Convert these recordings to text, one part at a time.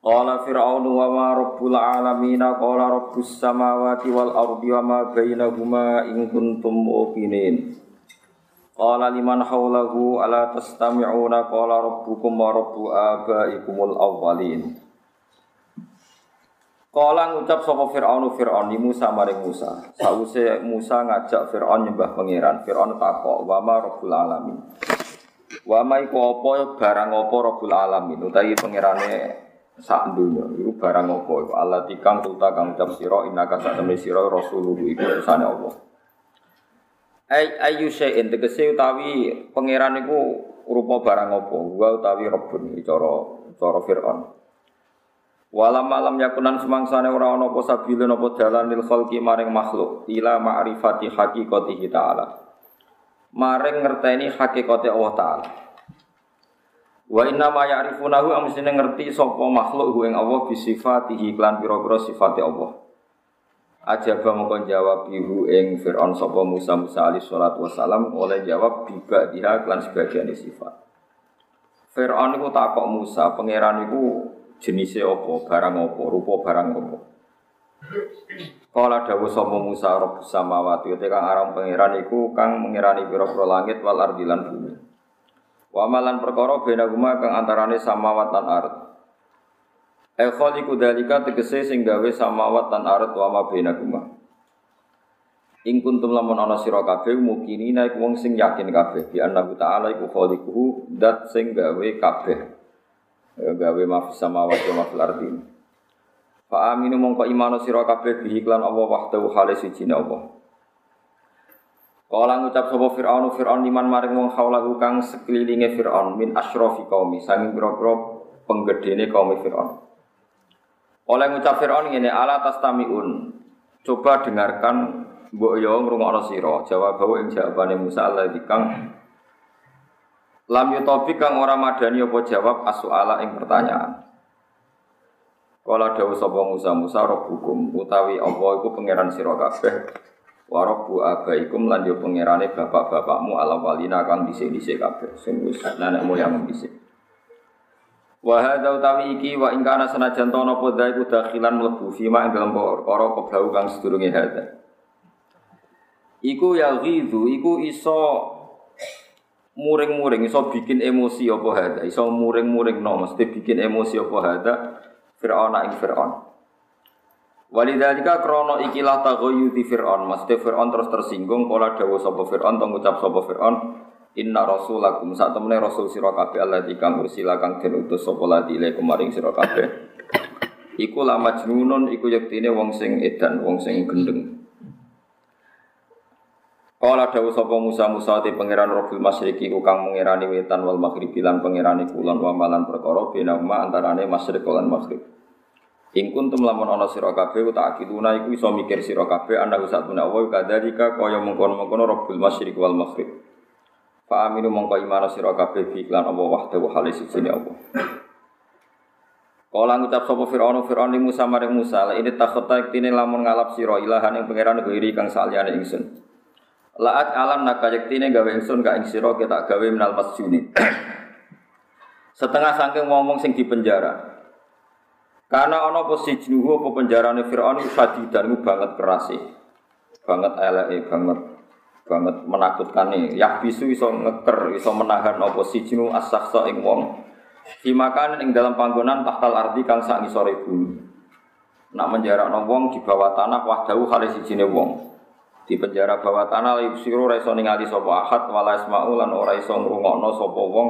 Qala Fir'aun wa ma rabbul alamin qala rabbus samawati wal ardi wa ma bainahuma in kuntum muqinin Qala liman hawlahu ala tastami'una? Qala rabbukum wa rabbu abaikumul awwalin. Qala ngucap sapa Fir'aun Fir'aun ni Musa maring Musa. Sause Musa ngajak Fir'aun nyembah pangeran. Fir'aun takok wa ma rabbul alamin? Wa ma iku apa barang apa rabbul alamin? Utawi pangerane sak dunya iku barang apa? Iku Allah tikang tulta kang ucap sira innaka sak temne sira rasulullah iku utusane Allah. Ay ayu syai'in tegese utawi pangeran iku rupa barang apa? Wa utawi rabbun cara cara Firaun. Walam malam yakunan semangsane ora ana apa sabilun apa dalan lil khalqi maring makhluk ila ma'rifati haqiqatihi ta'ala. Maring ngerteni hakikate Allah taala Wa inna ma ya'rifunahu amsine ngerti sapa makhluk hu ing Allah bi sifatihi klan pira-pira sifate Allah. Ajaba mongko jawab ibu ing Fir'aun sapa Musa Musa alaihi salatu wasalam oleh jawab biba dia klan sebagian sifat. Fir'aun iku takok Musa, pangeran iku jenisnya apa, barang apa, rupa barang apa. Kala dawu sapa Musa rabbus samawati te kang aran pangeran iku kang mengirani pira-pira langit wal ardi lan bumi. Wa malan perkara bena guma kang antarane samawat lan ard. E khaliqu dalika tegese sing gawe samawat lan ard wa ma bena guma. Ing kuntum lamun ana sira kabeh mukini naik wong sing yakin kabeh bi annahu ta'ala iku khaliquhu dat sing gawe kabeh. Ya gawe mafis samawat wa mafil ardi. Fa aminu mongko imano sira kabeh bi iklan Allah wahdahu hale siji Allah. Kala ngucap sapa Fir'aun Fir'aun liman maring wong haulahu kang sekelilinge Fir'aun min asyrafi qaumi sanging pira-pira penggedene kaum Fir'aun. Oleh ngucap Fir'aun ngene ala tastamiun. Coba dengarkan mbok yo ngrungokno sira. Jawab bahwa ing jawabane Musa Allah dikang lam yutobi kang ora madani apa jawab asuala ing pertanyaan. Kala dawuh sapa Musa Musa hukum utawi apa iku pangeran sira kabeh Warobu abaikum lan yo pangerane bapak-bapakmu ala walina kang dhisik-dhisik kabeh sing wis nenek moyang dhisik. Wa hadza utawi iki wa ing kana senajan to napa dae ku dakhilan mlebu fima ing dalem perkara kebau kang sedurunge hadza. Iku ya ghidhu iku iso muring-muring iso bikin emosi apa hadza iso muring-muring no mesti bikin emosi apa hadza Fir'aun ing Fir'aun. Walidhalika krono ikilah di Fir'aun. Maksudnya Fir'aun terus tersinggung Kala dawa sapa Fir'aun Tong ucap sapa Fir'aun Inna rasulakum. Saat temennya rasul sirakabe Allah dikang ursila kang den utus sapa ladi ilai kemaring sirakabe Iku lama jenunun Iku yaktine wong sing edan Wong sing gendeng. Kala dawa sapa Musa Musa di pangeran Robbil Masyriki kang mengirani wetan wal maghrib lan pengirani kulon wa malan perkara binahuma antarane masyriq lan maghrib Ing kuntum lamun ana sira kabeh tak akiduna iku iso mikir sira kabeh ana satuna wa kadzalika kaya mengkono-mengkono Rabbul Masyriq wal Maghrib. Fa aminu mongko iman sira kabeh bi iklan Allah wahdahu halis sini Allah. Kala ngucap sapa Firaun Firaun ing Musa maring Musa la ini takhata iktine lamun ngalap sira ilahan ing pangeran ghairi kang saliyane ingsun. Laat alam naka yaktine gawe ingsun ka ing sira ketak gawe minal masjuni. Setengah saking ngomong sing di penjara. Karena ono posisi jenuh apa penjarane Fir'aun itu dan itu banget keras sih. Banget elek banget banget menakutkan nih. Yah bisu iso ngeker, iso menahan oposisi jenuh asaksa ing wong. Dimakan ing dalam panggonan tahtal ardi kang sak ngisore bumi. Nak menjarak wong di bawah tanah wahdahu kali sijine wong. Di penjara bawah tanah li sira ora iso ningali sapa ahad wala isma'u ora iso ngrungokno sapa wong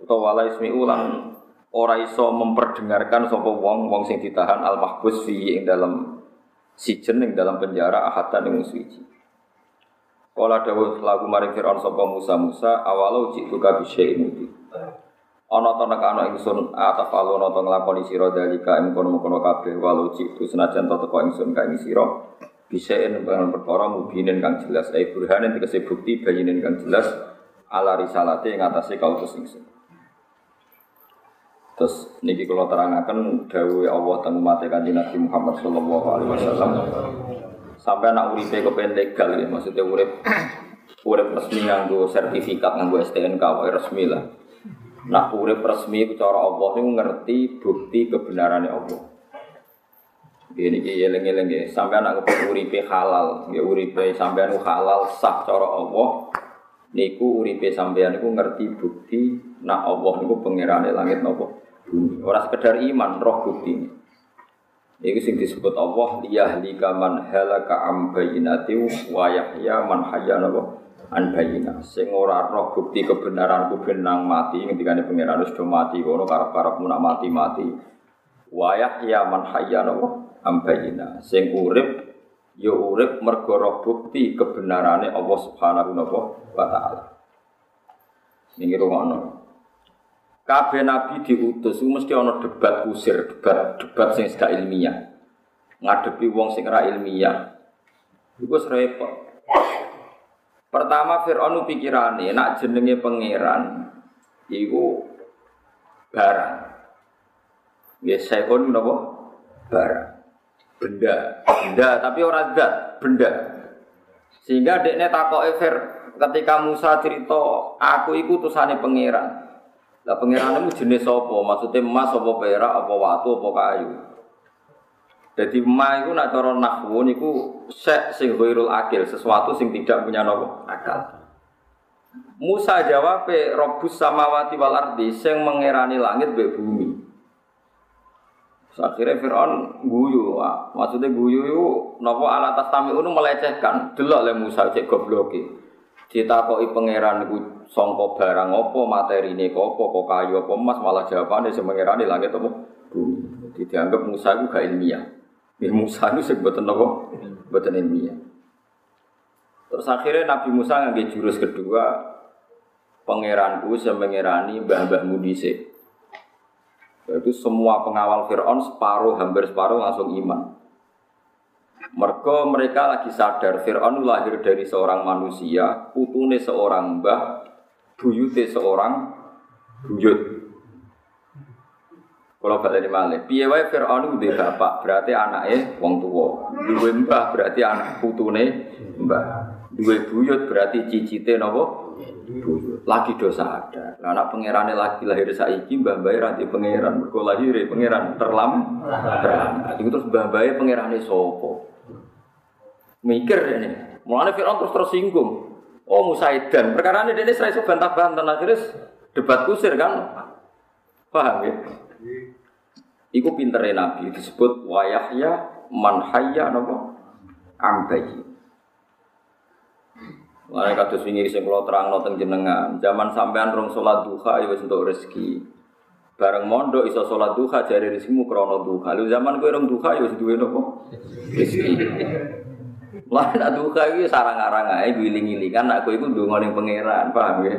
utawa wala ismi'u lan ora iso memperdengarkan sapa wong wong sing ditahan al mahbus fi ing dalam sijen ing dalam penjara ahatan ing suci. Kala dawuh lagu maring Firaun sapa Musa Musa awalo jitu ka bisyai mudi. ana to nek ana ingsun atafalu ana to nglakoni sira dalika ing kono-kono kabeh walau citu senajan to teko ingsun ka ing sira bisa dengan perkara mubinin kang jelas ai burhanin tegese bukti bayinin kang jelas ala risalate ing atase kautus ingsun Terus niki kalau terangkan dawuh Allah tentang umat kanjeng Nabi Muhammad sallallahu alaihi wasallam. Sampai anak uripe kepen legal ya, maksudnya urip urip resmi nganggo sertifikat nganggo STNK wae resmi lah. Nak urip resmi cara Allah niku ngerti bukti kebenarannya Allah. Ini ki eling-eling ya, sampai anak kepen uripe halal, ya uripe sampean halal sah cara Allah. Niku uripe sampean niku ngerti bukti nak Allah niku pangerane langit nopo bumi. Ora sekedar iman, roh bukti. Iku sing disebut Allah liyahlika man halaka am bayyinati wa yahya man hayya napa an. Sing ora roh bukti kebenaranku benang mati ngendikane pangeran wis do mati ngono karep-karepmu nak mati-mati. Wa yahya man hayya napa am. Sing urip ya urip mergo roh bukti kebenarane Allah Subhanahu wa taala. Niki rumono. Kabeh nabi diutus mesti ana debat kusir, debat debat sing gak ilmiah. Ngadepi wong sing ora ilmiah. Iku repot. Pertama Fir'aun pikirane nak jenenge pangeran iku barang. Ya sekon napa? Barang. Benda, benda tapi ora zat, benda. Sehingga dekne takoke Fir ketika Musa cerita aku iku utusane pangeran. Lah pangeran itu jenis apa? Maksudnya emas apa perak apa watu apa kayu. Jadi emas itu nak cara nahwu niku sek sing ghairul akil, sesuatu sing tidak punya nopo akal. Musa jawab Robus samawati wal ardi sing mengerani langit be bumi. Akhirnya Fir'aun guyu, maksudnya guyu itu nopo alat tas tami itu melecehkan, delok le Musa cek gobloki. Ditakoki pangeran iku songko barang opo materi ini opo kok kayu opo emas malah jawabannya semengerani langit opo bumi. Dianggap Musa itu gak ilmiah. Ya Musa itu sebutan opo, buatan ilmiah. Terus akhirnya Nabi Musa ngambil jurus kedua, pangeranku semengerani mbah-mbah mudise. Itu semua pengawal Fir'aun separuh, hampir separuh langsung iman. Mereka mereka lagi sadar Fir'aun lahir dari seorang manusia, putune seorang mbah, buyute seorang buyut. Kalau balik malih, piye wae Fir'aun duwe bapak, berarti anaknya wong tua. Duwe mbah berarti anak putune mbah. Duwe buyut berarti cicite napa? Buyut. Lagi dosa ada. Lah anak pangerane lagi lahir saiki mbah bae ra pangeran, mergo pangeran terlam terlambat. Iku terus mbah bae pangerane sapa? Mikir ini. Mulane Fir'aun terus tersinggung. Oh Musaidan, perkara ini dia serai bantah-bantah akhirnya debat kusir kan, paham ya? Iku pintere Nabi disebut wayahya manhaya nopo ambayi. Mulai kados wingi sing kula terangno teng jenengan, zaman sampean rong salat duha ya wis entuk rezeki. Bareng mondok iso salat duha jare rezekimu krana duha. Lu zaman kowe rong duha ya wis duwe? Rezeki. Lah nak duka iki sarang-arang ae giling-gilingan nak kowe iku ndongane pangeran, paham ya?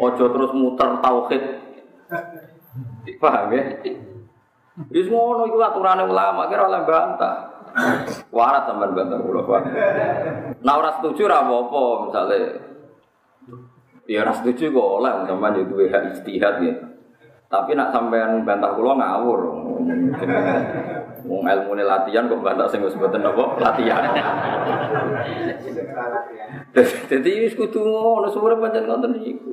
Ojo terus muter tauhid. Paham ya? Wis ngono iku aturane ulama kira oleh bantah. Warat sampean bantah kula, Pak. Nah ora setuju ra apa-apa misale Ya ora setuju kok oleh sampean yo duwe hak istihad ya. Tapi nak sampean bantah kula ngawur. Wong ilmune latihan kok bantah sing wis mboten apa latihan. Dadi wis kudu ngono suwure pancen ngoten iku.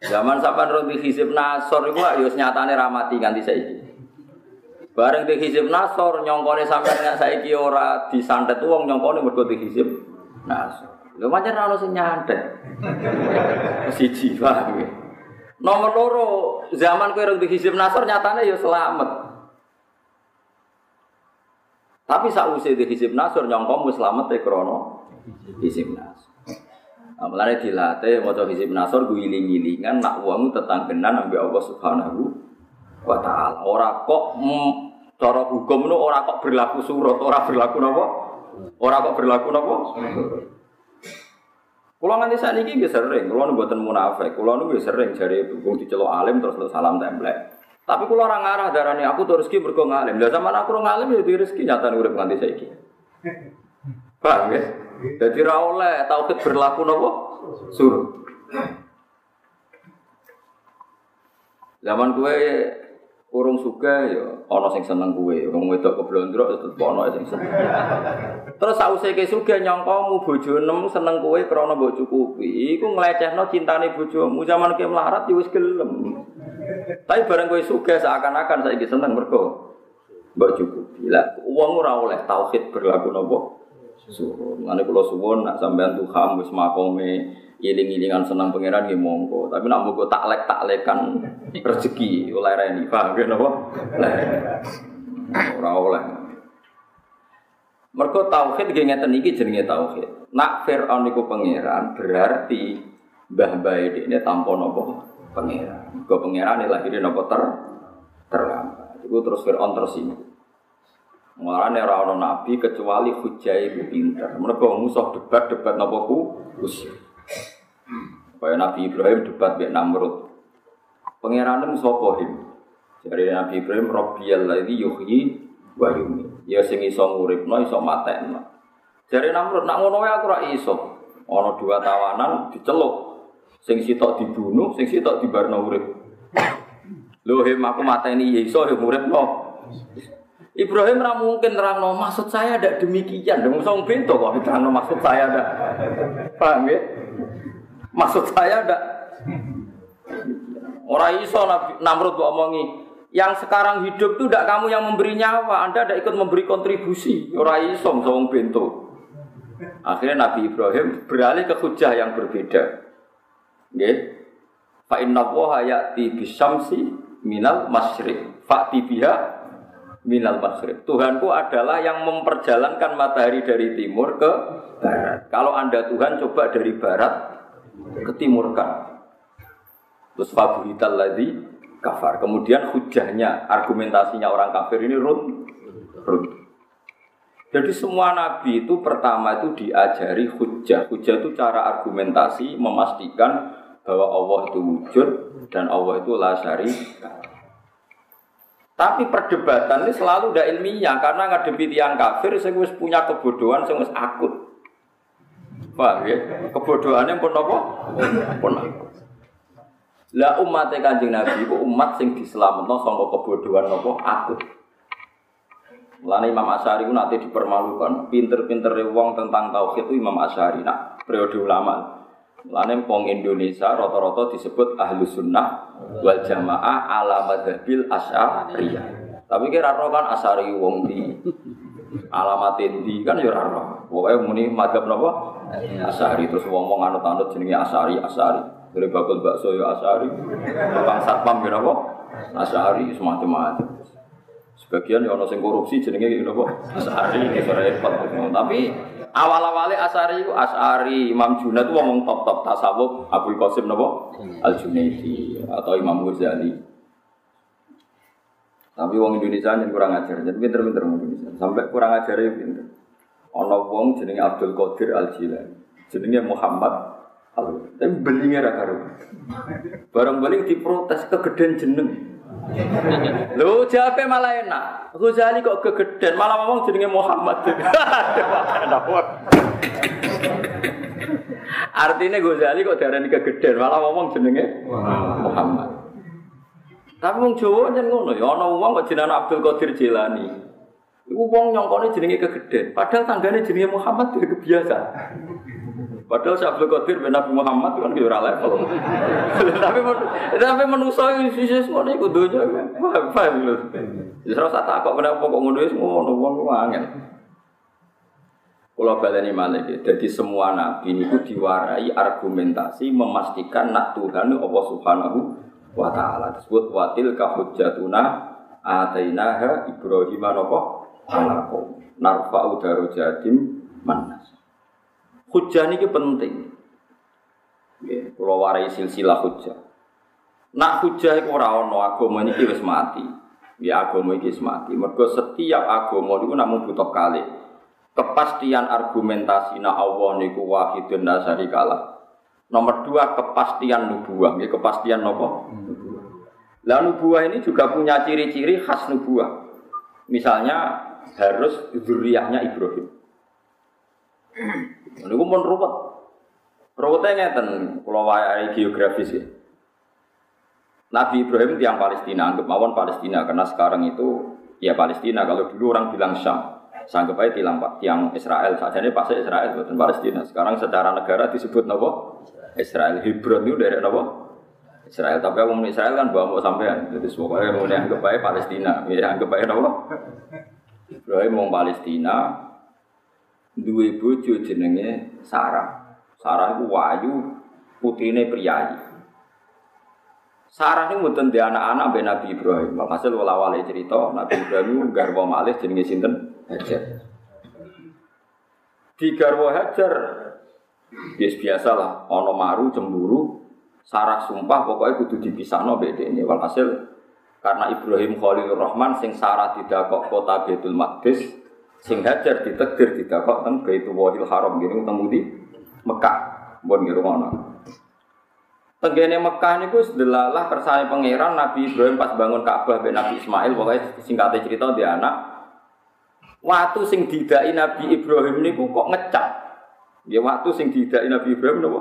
Zaman sampean ro di hizib nasor iku yo nyatane ramati nganti saiki. Bareng di hizib nasor nyongkone sampean nggak saiki ora disantet wong nyongkone mergo di hizib nasor. Lho pancen ora ono sing nyantet. Siji paham ya. Nomor loro, zaman kowe di hizib nasor nyatane yo selamat. Tapi sausé di hizib nasor nyongkom wis slamet e krana hizib nasor. Nah, mulane dilatih maca hizib nasor guling-gilingan nak wong tetanggenan ambek Allah Subhanahu wa taala. Ora kok mm, cara hukum nu ora kok berlaku surut, ora berlaku napa? Ora kok berlaku napa? Kulo nganti sakniki nggih sering, kulo nu mboten munafik, kulo nu sering jare wong diceluk alim terus salam templek. Tapi kulo ora ngarah darani aku tuh rezeki mergo ngalim. Lah zaman aku ora ngalim ya di rezeki nyata urip nganti saiki. Paham ya? Jadi ra oleh tauhid berlaku nopo? Suruh. Zaman kue urung suka ya ana sing seneng kue, wong wedok keblondrok tetep ana sing seneng. Terus sause ke suga nyangkamu bojo nem seneng kue krana mbok cukupi, iku nglecehno cintane bojomu zaman ke melarat ya wis gelem. Tapi bareng kue suga seakan-akan saiki seneng mergo mbok. Lah wong ora oleh tauhid berlaku napa? Suwun. Mane kula suwun nak sampean Tuhan wis makome iling-ilingan senang pangeran nggih monggo. Tapi nak monggo taklek taklekan rezeki oleh reni. Paham nggih napa? Ora oleh. Mergo tauhid nggih ngeten iki jenenge tauhid. Nak Firaun niku pangeran berarti mbah-mbah ini tanpa napa pangeran. Mergo pangeran lahir napa ter terlambat. Iku terus Firaun tersinggung. Mulane ora ana nabi kecuali hujai itu pinter. Mergo musuh debat-debat napa ku usia. Kaya Nabi Ibrahim debat mbek Namrud. Pangerane sapa him? Jadi Nabi Ibrahim Rabbiyal ladzi yuhyi wa yumiit. Ya sing iso nguripno iso matekno. Jare Namrud nak ngono aku ora iso. Ana dua tawanan diceluk. Sing sitok dibunuh, sing sitok dibarno urip. Lho him aku mateni ya iso ya uripno. Ibrahim ra mungkin terangno maksud saya ada demikian. Dong song pintu kok terangno maksud saya ada. Paham ya? Maksud saya ada Orang iso Namrud kok omongi yang sekarang hidup itu tidak kamu yang memberi nyawa, Anda tidak ikut memberi kontribusi. Orang iso song pintu. Akhirnya Nabi Ibrahim beralih ke hujah yang berbeda. Nggih. Fa inna wa ya'ti minal masyriq. Fa'ti biha minal maghrib. Tuhanku adalah yang memperjalankan matahari dari timur ke barat. Kalau Anda Tuhan coba dari barat ke timur kan. Terus fabuhital lagi kafar. Kemudian hujahnya, argumentasinya orang kafir ini run, run. Jadi semua nabi itu pertama itu diajari hujah. Hujah itu cara argumentasi memastikan bahwa Allah itu wujud dan Allah itu la. Tapi perdebatan ini selalu tidak ilmiah karena ngadepi tiang kafir saya punya kebodohan saya akut. Paham ya? Kebodohannya pun apa? Pun akut. Lah umat kanjeng Nabi itu umat sing diselametno sangka kebodohan apa akut. Mulane Imam Asy'ari itu nanti dipermalukan. Pinter-pinter wong tentang tauhid itu Imam Asy'ari. Nah, periode ulama. Mulane wong Indonesia rata-rata disebut ahlu sunnah wal jamaah ala madhabil asy'ariyah. Tapi kira roh kan asari wong di alamat di kan ya roh. Pokoke muni madhab napa? Asari terus wong-wong anut-anut jenenge asari asari. Dari bakul bakso ya asari. Tukang satpam ya napa? Asari semacam-macam. Sebagian ya ono sing korupsi jenenge gitu kok. Asari iki repot. Tapi awal-awale Asari itu Asari, Imam Junaid itu ngomong top-top tasawuf Abdul Qasim napa? Al Junaidi atau Imam Ghazali. Tapi wong Indonesia yang kurang ajar, jadi pinter-pinter wong Indonesia. Sampai kurang ajar ya pinter. Ono wong jenenge Abdul Qadir Al Jilani. Jenenge Muhammad Al. Tapi belingnya ra karo. Barang balik diprotes kegedean jeneng. Lho jape malah enak. Ghazali kok kegedean malah ngomong jenenge Muhammad. Artinya Ghazali kok darani kegedean malah ngomong jenenge Muhammad. Tapi wong Jawa nyen ngono ya ana wong kok jenenge Abdul Qadir Jilani. Iku wong nyongkone jenenge kegedean, padahal tanggane jenenge Muhammad itu kebiasa. Padahal si Abdul Qadir bin Nabi Muhammad kan kira level. tapi tapi manusia itu sisi semua ini kudunya paham lho. Jadi rasa takut kenapa kok ngono wis ngono wong ku angel. Kalau baleni malih jadi semua nabi niku diwarai argumentasi memastikan nak Tuhan Allah Subhanahu wa taala disebut watil ka hujjatuna atainaha Ibrahim napa alakum narfa'u darajatim manas hujjah ini penting. Kalau warai silsilah hujjah. Nak hujjah itu orang ono agama ini wis mati. Ya agama ini wis mati. Mergo setiap agama itu namun butuh kali. kepastian argumentasi na Allah niku wahidun nasari kalah. Nomor dua kepastian nubuah, ya kepastian nopo. Lah nubuah ini juga punya ciri-ciri khas nubuah. Misalnya harus zuriyahnya Ibrahim. Ini pun ruwet. Ruwetnya ngeten, kalau wayahe geografis ya. Nabi Ibrahim tiang Palestina, anggap mawon Palestina karena sekarang itu ya Palestina. Kalau dulu orang bilang Syam, sanggup aja tiang tiang Israel. Saja ini pasti Israel bukan Palestina. Sekarang secara negara disebut nopo Israel. Hebron itu dari nopo Israel. Tapi aku Israel kan bawa mau sampean. Jadi semuanya mau anggap aja Palestina. Ya anggap aja. Ibrahim mau Palestina, dua bojo jenenge Sarah. Sarah itu wayu, putine priayi. Sarah ini mboten di anak-anak ben Nabi Ibrahim. Hasil wala wale cerita Nabi Ibrahim garwa malih jenenge sinten? Hajar. Di garwa Hajar bias biasa lah, ono maru cemburu, Sarah sumpah pokoknya kudu dipisahno beda ini. Walhasil karena Ibrahim Khalilur Rahman sing Sarah tidak kok kota Baitul Maqdis, sing Hajar ditegir tidak kok teng Baitul Wahil Haram gini ketemu di Mekah. Bon ngono. Tenggene Mekah niku sedelalah kersane pangeran Nabi Ibrahim pas bangun Ka'bah ben Nabi Ismail. Pokoknya singkatnya cerita dia anak. Waktu sing didai Nabi Ibrahim niku kok ngecap ya waktu sing didai Nabi Ibrahim napa?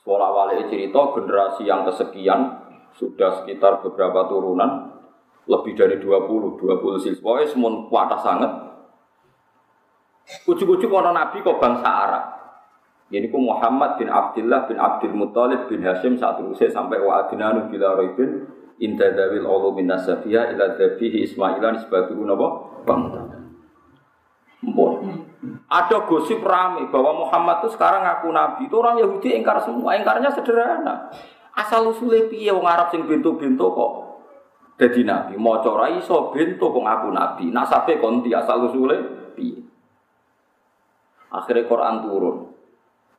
Sekolah wali cerita generasi yang kesekian sudah sekitar beberapa turunan lebih dari 20 20 siswa semua kuat sangat Ujuk-ujuk orang Nabi kok bangsa Arab ini ku Muhammad bin Abdullah bin Abdul Muthalib bin Hashim saat usai sampai wa adinanu bila roibin inda dawil ulu min nasabiyah ila dhabihi Ismailan nisbatuhu napa Ada gosip rame bahwa Muhammad itu sekarang ngaku nabi. Itu orang Yahudi ingkar semua. Ingkarnya sederhana. Asal usulnya piye wong Arab sing bintu-bintu kok jadi nabi. Mau ora iso bintu kok ngaku nabi. Nasabe konti asal usulnya piye. Akhirnya Quran turun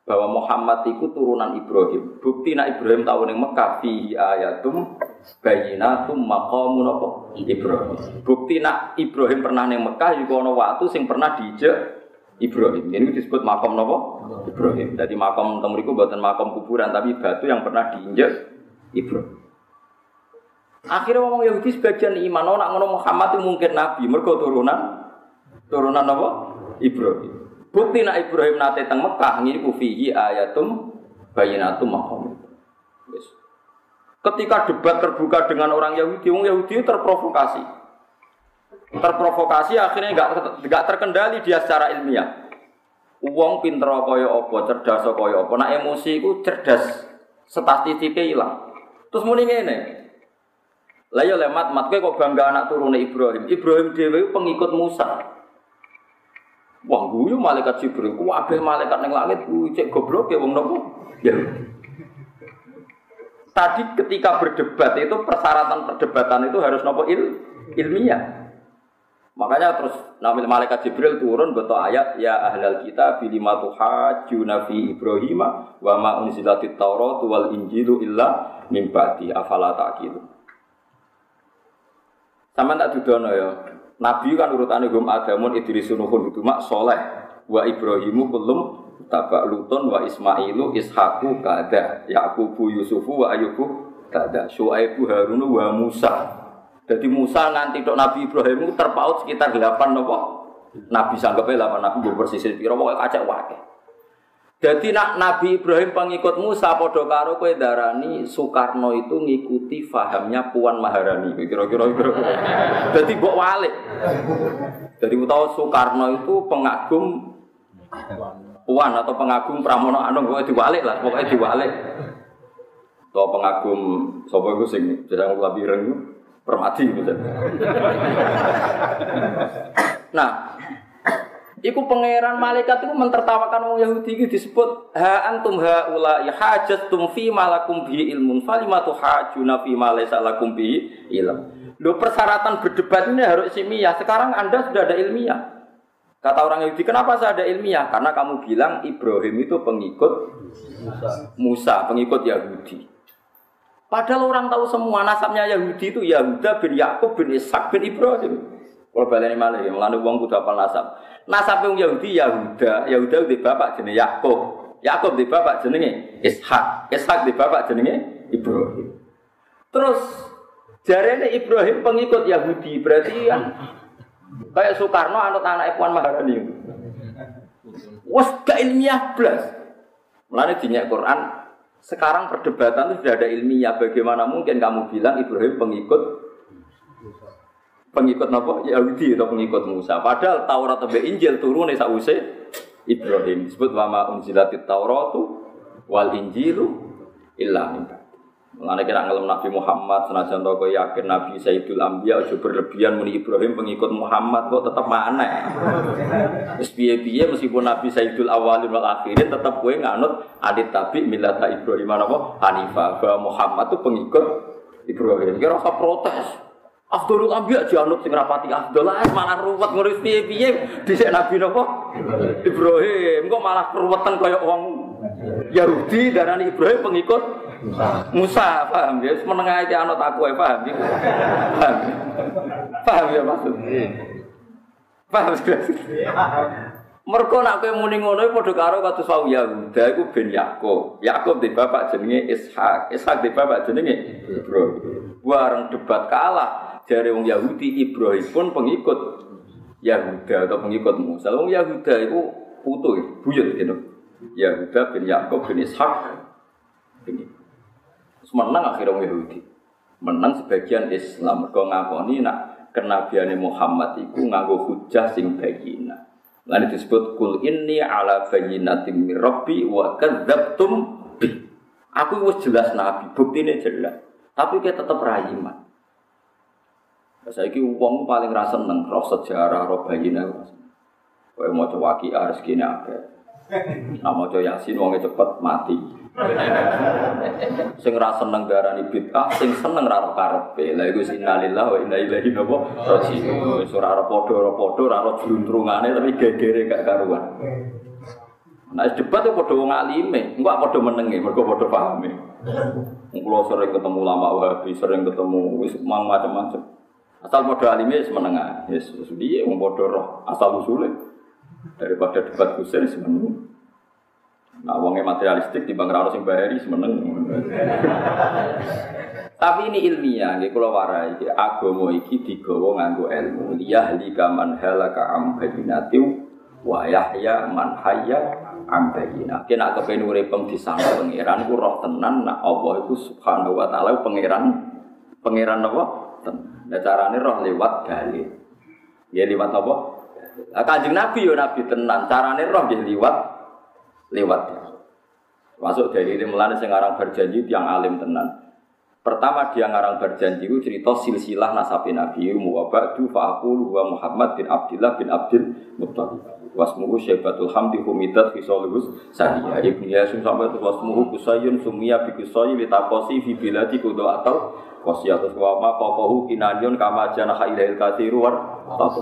bahwa Muhammad itu turunan Ibrahim. Bukti nak Ibrahim tahu yang Mekah fihi ayatum bayinatum maqamun apa? Ibrahim. Bukti nak Ibrahim pernah neng Mekah juga ono waktu sing pernah dijek Ibrahim. Ini disebut makam nopo Ibrahim. Jadi makam temuriku buatan makam kuburan tapi batu yang pernah diinjek Ibrahim. Akhirnya ngomong Yahudi sebagian iman, oh, nak ngono Muhammad itu mungkin nabi, mereka turunan turunan apa? Ibrahim. Bukti nak Ibrahim nate teng Mekah ku fihi ayatum bayinatum maqam. Yes. Ketika debat terbuka dengan orang Yahudi, orang Yahudi terprovokasi. Terprovokasi akhirnya nggak nggak terkendali dia secara ilmiah. Uang pinter kaya apa, cerdas kaya apa, nak emosi ku cerdas, statistiknya hilang. Terus muni ngene. Lah ya lemat mat kok bangga anak turune Ibrahim. Ibrahim dhewe pengikut Musa. Wah, guyu malaikat Jibril, ku kabeh malaikat ning langit ku cek goblok ya wong nopo? Ya. Tadi ketika berdebat itu persyaratan perdebatan itu harus nopo il, ilmiah. Makanya terus nabi malaikat Jibril turun betul ayat ya ahlal kita bilima tuhajuna fi Ibrahim wa ma unzilatit Taurat wal Injilu illa min ba'di afala. Sama tak dudono ya. Nabi kan urutannya hum adamun idrisun nuhun mak soleh wa Ibrahimu kulum tabak lutun wa Ismailu Ishaku kada Yakubu Yusufu wa Ayubu kada Syuaibu Harunu wa Musa. Jadi Musa nanti dok Nabi Ibrahim terpaut sekitar delapan nopo. Nabi sanggupnya delapan Nabi bersisir piro pokoknya kacak wae. Jadi nak Nabi Ibrahim pengikut Musa podo karo kowe darani Soekarno itu ngikuti fahamnya Puan Maharani. Kira-kira kira. Jadi mbok walik. Jadi utawa Soekarno itu pengagum Puan atau pengagum Pramono Anung pokoknya diwalik lah, pokoknya diwalik. Atau pengagum sapa iku sing jarang labiran itu permati. Nah, Iku pangeran malaikat itu mentertawakan orang Yahudi itu disebut ha antum haula ya tum fi malakum bi ilmun falimatu hajuna fi ma laysa lakum bi ilm. Lo persyaratan berdebat ini harus ilmiah. Sekarang Anda sudah ada ilmiah. Kata orang Yahudi, kenapa saya ada ilmiah? Karena kamu bilang Ibrahim itu pengikut Musa, Musa pengikut Yahudi. Padahal orang tahu semua nasabnya Yahudi itu Yahuda bin Yakub bin Ishak bin Ibrahim. Kalau baleni malah ya, melani uang kudu apal nasab. Nasab yang Yahudi Yahuda, Yahuda di bapak jenenge Yakub, Yakub di bapak jenenge Ishak, Ishak di bapak jenenge Ibrahim. Terus jarene Ibrahim pengikut Yahudi, berarti kan kayak Soekarno anut anak Puan Maharani. Wes gak ilmiah blas. Mulane dinyak Quran sekarang perdebatan itu sudah ada ilmiah. Bagaimana mungkin kamu bilang Ibrahim pengikut pengikut apa? Yahudi atau pengikut Musa. Padahal Taurat atau Injil turun sausé Ibrahim. Disebut wama unzilatit Tauratu wal Injilu illa Mengenai kira ngelem Nabi Muhammad, senajan toko yakin Nabi Sayyidul Ambiya, aja berlebihan muni Ibrahim pengikut Muhammad kok tetap mana? Terus piye meskipun Nabi Sayyidul Awalin wal Akhirin tetap gue nganut adit tabi milata Ibrahim apa? Hanifah bahwa Muhammad tuh pengikut Ibrahim. Kira rasa protes. Abdul Ambiya janut sing rapati Abdul malah ruwet ngurus piye-piye dhisik Nabi napa? Ibrahim kok malah ruwetan kaya wong Yahudi darani Ibrahim pengikut Musa, paham ya? Menengah aja anut aku ya, paham ya? Paham, paham ya maksud? Paham Mereka nak kowe muni ngono padha karo kados wau Yahuda iku ben Yakub. Yakub di bapak jenenge Ishak, Ishak di bapak jenenge Ibrahim. Bareng debat kalah dari wong Yahudi Ibrahim pun pengikut Yahuda atau pengikut Musa. Wong Yahuda itu putu, buyut gitu. Yahuda bin Yakub bin Ishak. Ini menang akhirnya Yahudi. Menang sebagian Islam. Mereka ngakoni nak kenabiane Muhammad itu nganggo hujah sing bayina. Lalu disebut kul ini ala bayinatim min rabbi wa kadzabtum. Aku wis jelas nabi, buktine jelas. Tapi kita tetap rayiman. Saiki wong paling rasa seneng roh sejarah, roh bayina. Kowe maca waqiah rezekine akeh. Nah maca Yasin wong cepet mati. sing ra seneng darani bid'ah, sing seneng ra karepe. Lah iku innalillahi wa inna ilaihi raji'un. Wis ora padha-padha, ora ora jluntrungane tapi gegere gak karuan. Nah, debat itu padha wong alime, engko padha menenge, mergo padha pahame. Kulo sering ketemu lama Wahabi, sering ketemu wis macam-macam. Asal padha alime wis menengah. Yes, wis piye wong padha roh asal usule. Daripada debat kusir semeneng. Nah, wongnya materialistik di bang Rano sing bayari semeneng. Tapi ini ilmiah, nggih kula warai agama iki digawa nganggo ilmu. Liyahli kaman halaka am bayinatiu wa yahya man hayya am bayina. Kena kepen urip disangka pangeran ku roh tenan nak Allah iku subhanahu wa taala pangeran pangeran apa? Nah carane roh lewat dalil. Ya lewat apa? Kanjeng Nabi yo Nabi tenan, carane roh nggih lewat lewat. Masuk dari ini melani sekarang berjanji yang alim tenan. Pertama dia ngarang berjanji itu cerita silsilah nasabi Nabi wa ba'du fa'aqulu wa Muhammad bin Abdullah bin Abdul Muttalib. Wasmuhu Syaibatul Hamdi Humidat Fisolihus Saniya Ibn Yasim sampai itu wasmuhu Kusayun Sumia bi Kusayi Litakosi Fi Biladi Kudo atau Kosiatus Wama Kokohu Kinanyun Kama Janaha Ilail Kathiru War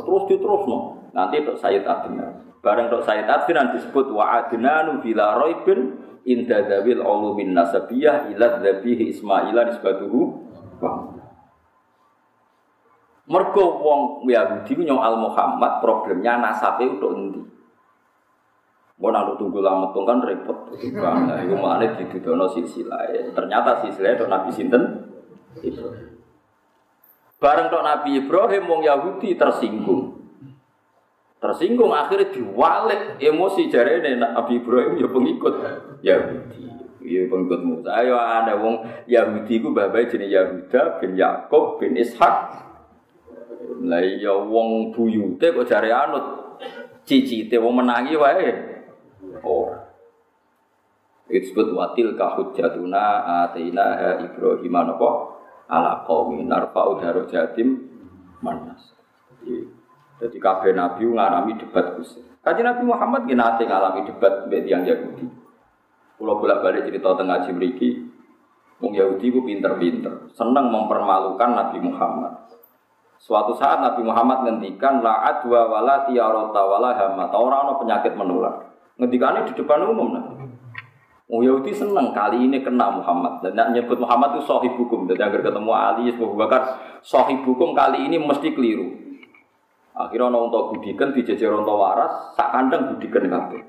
Terus diterus no Nanti untuk Sayyid Adnan Bareng untuk Sayyid Adnan disebut Wa Adnanu Bila Roibin Inda Dawil Ulumin Nasabiyah Ilad Dhabihi Ismaila Nisbatuhu Mergo wong Yahudi al Muhammad problemnya nasabe untuk endi. Mau nak tunggu lama tuh kan repot. Nah, itu mana di dono silsilah. Ternyata silsilah itu Nabi Sinten Ibrahim. Bareng tok Nabi Ibrahim wong Yahudi tersinggung. Tersinggung akhirnya diwalik emosi jari Nabi Ibrahim ya pengikut Yahudi. Ya pengikut Musa. Ayo ada wong Yahudi ku babai jenis Yahuda bin Yakob bin Ishak lah iya wong buyute kok jare anut cicite wong menangi wae. Oh. Itu disebut watil kahujatuna atina ha Ibrahim napa ala qaumi narfa'u jatim manas. Jadi kabeh nabi ngalami debat kusir. Kaji Nabi Muhammad nggih nate ngalami debat mbek tiyang Yahudi. Pulau bolak-balik cerita tengah Jibriki, Wong Yahudi ku pinter-pinter, seneng mempermalukan Nabi Muhammad. Suatu saat Nabi Muhammad ngendikan la adwa wala tiarota wala hamat. Orang ono penyakit menular. Ngendikannya di depan umum nah. Oh Yahudi seneng kali ini kena Muhammad. Dan nyebut Muhammad itu sahib hukum. Jadi agar ketemu Ali, Abu Bakar sahib hukum kali ini mesti keliru. Akhirnya ana unta gudiken dijejer unta waras, sak kandang gudiken kabeh.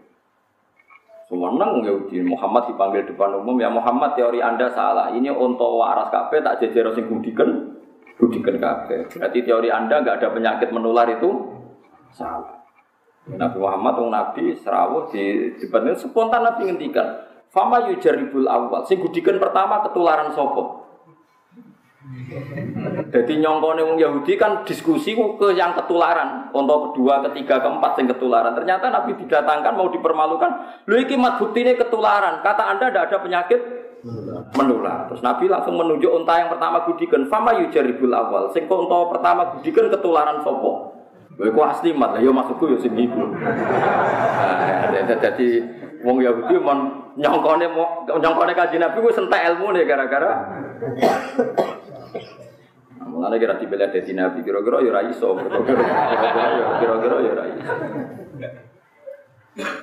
Semenang Yahudi. Muhammad dipanggil depan umum. Ya Muhammad teori anda salah. Ini unta waras kabeh tak jejer sing gudiken gudiken kabeh. Berarti teori anda nggak ada penyakit menular itu? Salah. Nabi Muhammad Nabi serawuh di depan spontan Nabi ngendikan Fama yujaribul awal sing gudiken pertama ketularan sopo jadi nyongkone wong Yahudi kan diskusi ke yang ketularan, untuk kedua, ketiga, keempat yang ketularan. Ternyata Nabi didatangkan mau dipermalukan. Lu iki mat ini ketularan. Kata Anda tidak ada penyakit menular. Terus Nabi langsung menunjuk unta yang pertama gudikan. Fama yujaribul awal. Sing unta pertama gudikan ketularan sopo. Gue ku asli mat, yo masukku yo sing iku. Nah, jadi wong Yahudi mon nyongkone nyongkone kaji Nabi ku ilmu nih gara-gara Mulane kira dibela dadi nabi, kira-kira ya ora iso. Kira-kira ya ora iso.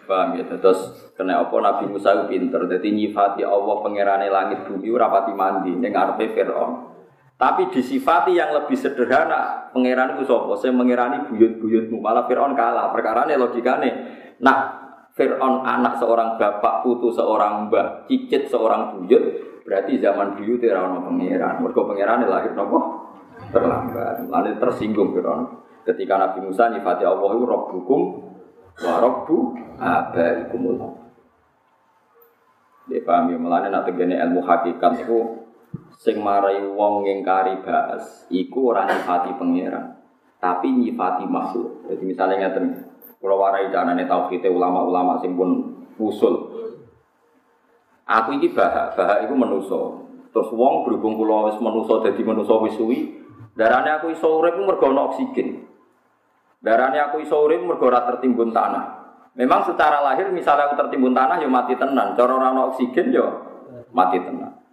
Paham ya, terus kena apa Nabi Musa itu pinter, jadi nyifati Allah pengerane langit bumi rapati mandi, ini ngarepe Fir'aun. Tapi disifati yang lebih sederhana, pengeran itu sopo, saya mengerani buyut-buyutmu, malah Fir'aun kalah, perkara ini logikane. Nah, Fir'aun anak seorang bapak, putu seorang mbak, cicit seorang buyut, berarti zaman buyut era ono pangeran. Mergo pangeran lahir nopo? terlambat. Lalu tersinggung Fir'aun. Ketika Nabi Musa nyifati Allah itu Rabbukum wa Rabbu abaikumul. Dia paham ya, melani nak ilmu hakikat itu sing marai wong ngingkari bahas iku ora nyifati pangeran tapi nyifati makhluk. Jadi misalnya ngeten kalau warai janane tauhid ulama-ulama sing pun usul. Aku iki bahak, bahak iku menuso. Terus wong berhubung kula wis menuso dadi menuso wis Darahnya aku iso urip mergo ana oksigen. Darahnya aku iso urip mergo ora tertimbun tanah. Memang secara lahir misalnya aku tertimbun tanah ya mati tenan. Cara ora ana oksigen ya mati tenan.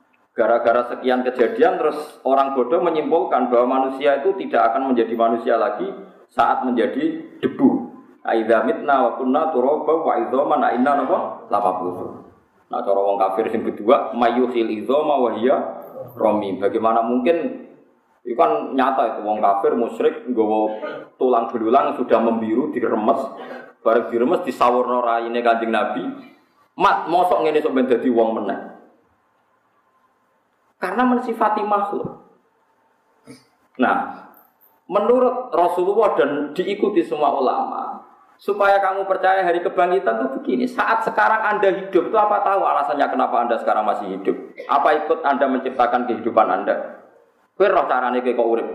Gara-gara sekian kejadian terus orang bodoh menyimpulkan bahwa manusia itu tidak akan menjadi manusia lagi saat menjadi debu. Aidza mitna wa kunna turaba wa idzaman inna napa lama Nah cara wong kafir sing kedua mayuhil idzama wa hiya romi. Bagaimana mungkin itu kan nyata itu wong kafir musyrik nggawa tulang belulang sudah membiru diremes, bareng diremes disawurno raine Kanjeng Nabi. Mat mosok ngene sok ben dadi wong meneh. Karena mensifati makhluk. Nah, menurut Rasulullah dan diikuti semua ulama, supaya kamu percaya hari kebangkitan itu begini. Saat sekarang Anda hidup itu apa tahu alasannya kenapa Anda sekarang masih hidup? Apa ikut Anda menciptakan kehidupan Anda? Kowe roh carane kowe kok urip.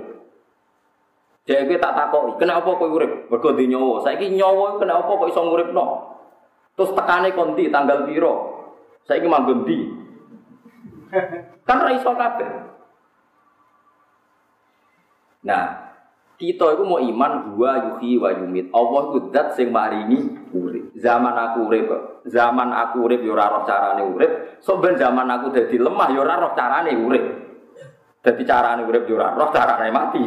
Dek kowe tak takoki, kenapa kowe urip? Mergo nyawa. Saiki nyawa kenapa kok iso nguripno? Terus tekane kondi tanggal piro? Saiki manggon di. Kan ra iso kabeh. Nah, kita itu mau iman gua yuhi wa yumit. Allah itu zat sing maringi urip. Zaman aku urip, zaman aku urip yo ora roh carane urip. So ben zaman aku dadi lemah yo ora roh carane urip. Jadi cara ini urip jurah roh, cara ini mati.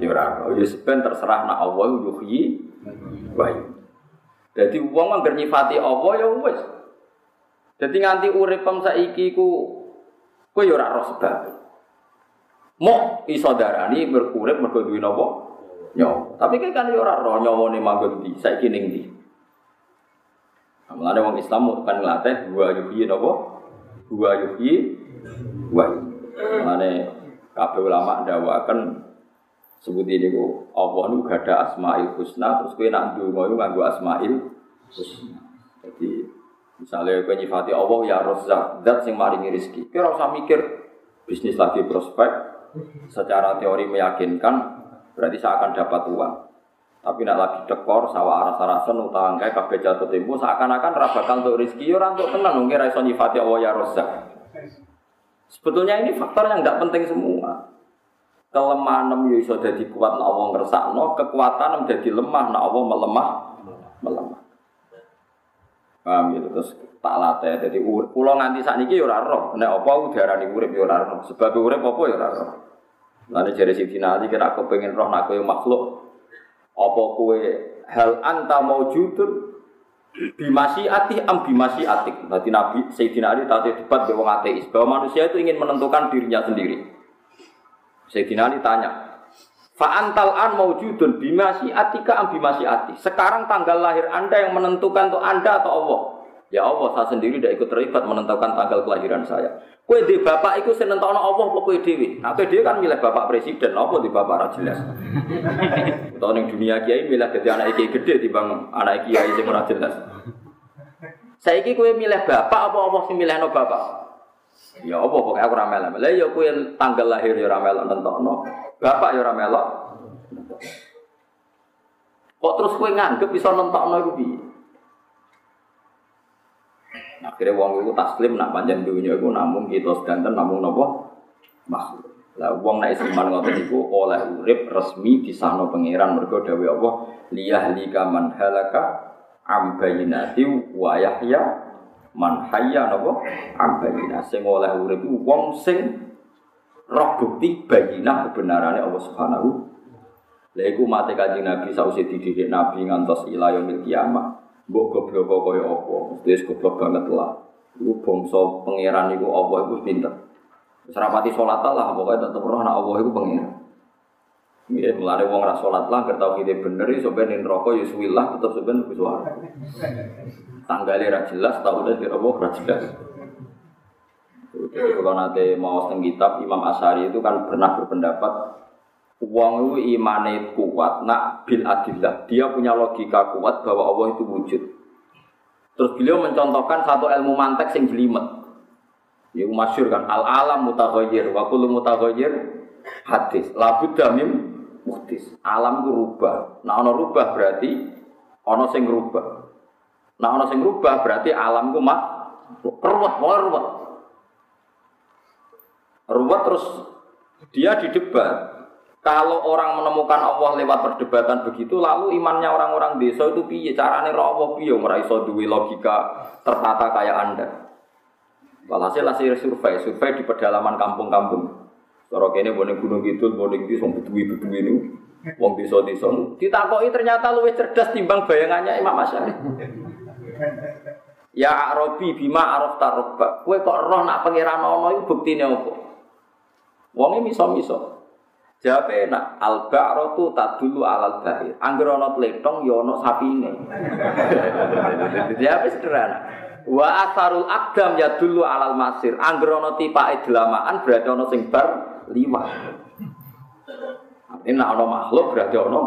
Jurah roh. Ya sebenarnya terserah nak Allah yuhyi baik. Jadi uang anggar nyifati Allah ya wis. Jadi nganti uripem saiki ku kowe ya ora roh sebab. Mau iso darani berurip mergo duwe napa? Nyawa. Tapi kan kan ya ora roh nyawane manggon ndi, saiki ning ndi. Mulane wong Islam kan nglatih wa yuhyi napa? Wa yuhyi wa Mane kabeh ulama ndakwaken sebut ini ku Allah nu gak ada asmaul husna terus kowe nak ndonga iku nganggo asmaul husna. Jadi misalnya kowe nyifati Allah ya Razzaq, zat sing maringi rezeki. Ora usah mikir bisnis lagi prospek secara teori meyakinkan berarti saya akan dapat uang. Tapi nak lagi dekor sawah arah sarasen utang kayak kabeh jatuh tempo seakan-akan ra bakal untuk rezeki ya ora untuk tenang ngira iso nyifati Allah ya Razzaq. Sebetulnya ini faktor yang nggak penting semua. Kelemahan nem iso jadi kuat nak Allah ngersakno, kekuatan jadi lemah nak Allah melemah melemah. Paham gitu terus tak latih jadi kula nganti sakniki ya roh nek apa udarane urip ya ora roh sebab urip apa ya ora roh. Jadi si Ali kira aku pengen roh nak kowe makhluk apa kowe hal anta maujudun bimasi ati am bimasi atik. Nanti Nabi Sayyidina Ali tadi debat dengan ateis bahwa manusia itu ingin menentukan dirinya sendiri. Sayyidina Ali tanya, Fa'antal an maujudun bimasi atika am bimasi ati. Sekarang tanggal lahir Anda yang menentukan untuk Anda atau Allah? Ya Allah, saya sendiri tidak ikut terlibat menentukan tanggal kelahiran saya. Kue di bapak itu senentono Allah apa kue dewi? Nah, kue dewi kan milih bapak presiden, apa di bapak ra jelas. Tahun yang dunia kiai milih jadi anak kiai gede di bang anak kiai yang ora jelas. Saya kue milih bapak apa Allah sih milih no bapak? Ya apa pokoknya aku ramel Lah ya kue tanggal lahir ya ramel nentokno. Bapak ya ramel. Kok terus kue nganggep bisa nentokno iku piye? Akhirnya wong itu taslim nak panjang dunia itu namun kita sedanten namun nopo makhluk. Lah wong naik iman ngoten iku oleh urip resmi di sana pangeran mergo dawuh Allah liyah lika man halaka am bayinati wa yahya man hayya napa am bayina sing oleh urip wong sing roh bukti bayinah kebenarannya Allah Subhanahu Lha iku mate kanjeng Nabi sausé dididik Nabi ngantos ila yaumil kiamah. Mbok goblok kaya apa? Mesti goblok banget lah. Iku bangsa pangeran iku Allah iku pinter. Wis rapati salat lah pokoke tetep roh nek Allah iku pangeran. Ya, mulane wong ra salat lah kerta kita bener iso ben neraka ya suwi lah tetep sampean wis swarga. Tanggale ra jelas tau udah kira apa ra jelas. Jadi kalau nanti mau tentang kitab Imam Asari itu kan pernah berpendapat Uang itu imane kuat, nak bil adillah. Dia punya logika kuat bahwa Allah itu wujud. Terus beliau mencontohkan satu ilmu mantek sing jelimet. Ya masyur kan al alam mutaghayyir wa kullu mutaghayyir hadis. Labud damim muhtis. Alam itu rubah. Nah ono rubah berarti ono sing rubah. Nah ono sing rubah berarti alam ku mak ruwet, ruwet. Ruwet terus dia didebat kalau orang menemukan Allah lewat perdebatan begitu, lalu imannya orang-orang desa itu piye? Carane Allah piye? Ora iso duwe logika tertata kayak Anda. Walhasil hasil survei, survei di pedalaman kampung-kampung. Cara kene boleh gunung gitu, boleh gitu, sing beduwi-beduwi ini, wong desa-desa. Ditakoki ternyata luwih cerdas timbang bayangannya Imam Asy'ari. Ya Arabi bima araf tarabba. Kowe kok roh nak pangeran ana iku buktine apa? Wonge miso-miso. Jawab enak, al ba'ratu tadulu alal bahir. Angger ana tletong ya ana sapine. Jawab sederhana. Wa asarul akdam ya dulu alal masir. Angger ana tipake delamaan berarti ana sing bar liwat. Ini ana makhluk berarti ana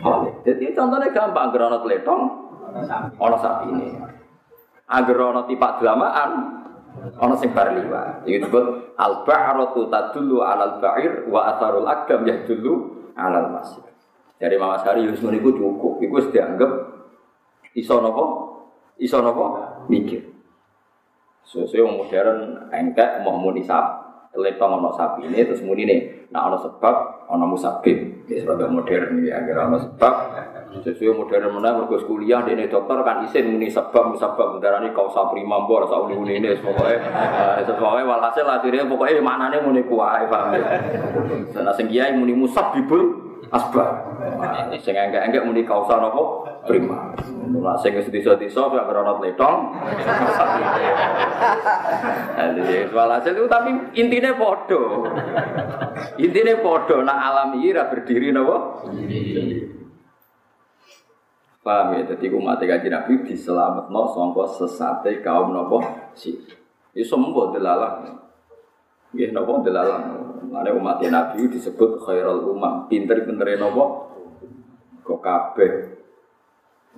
balik. Jadi contohnya gampang angger ana tletong ana sapine. Angger ana tipak delamaan Ono sing bar liwat. Iki disebut al ba'ratu tadullu 'alal ba'ir wa atharul akdam yadullu 'alal masir. Dari Mama Sari Yusuf niku cukup. Iku wis dianggap iso napa? Iso napa? Mikir. Sesuai yang modern engkek mau muni sap. Letong ono sapi ini terus muni nih. Nah ono sebab ono musabib. Ini sebab modern ya. Agar ono sebab Sesuai modern mana mergo kuliah dene dokter kan isin muni sebab musabab ini kau sapri mambo rasa uni-uni ini pokoknya sesuai walhasil akhirnya pokoknya maknane muni kuwae paham. Sana sing kiai muni musabibul asbab. Sing enggak-enggak muni kausa napa prima. Nah sing wis desa-desa gak krono tletong. Walhasil itu tapi intinya podo. Intinya podo nak alam ini berdiri napa? Paham ya? Jadi umat kaji Nabi no songko sesate kaum nopo si. Itu semua delalah. Ya nopo delalah. Mana umat Nabi disebut khairul umat. Pinter-pintere nopo. Kok kabeh.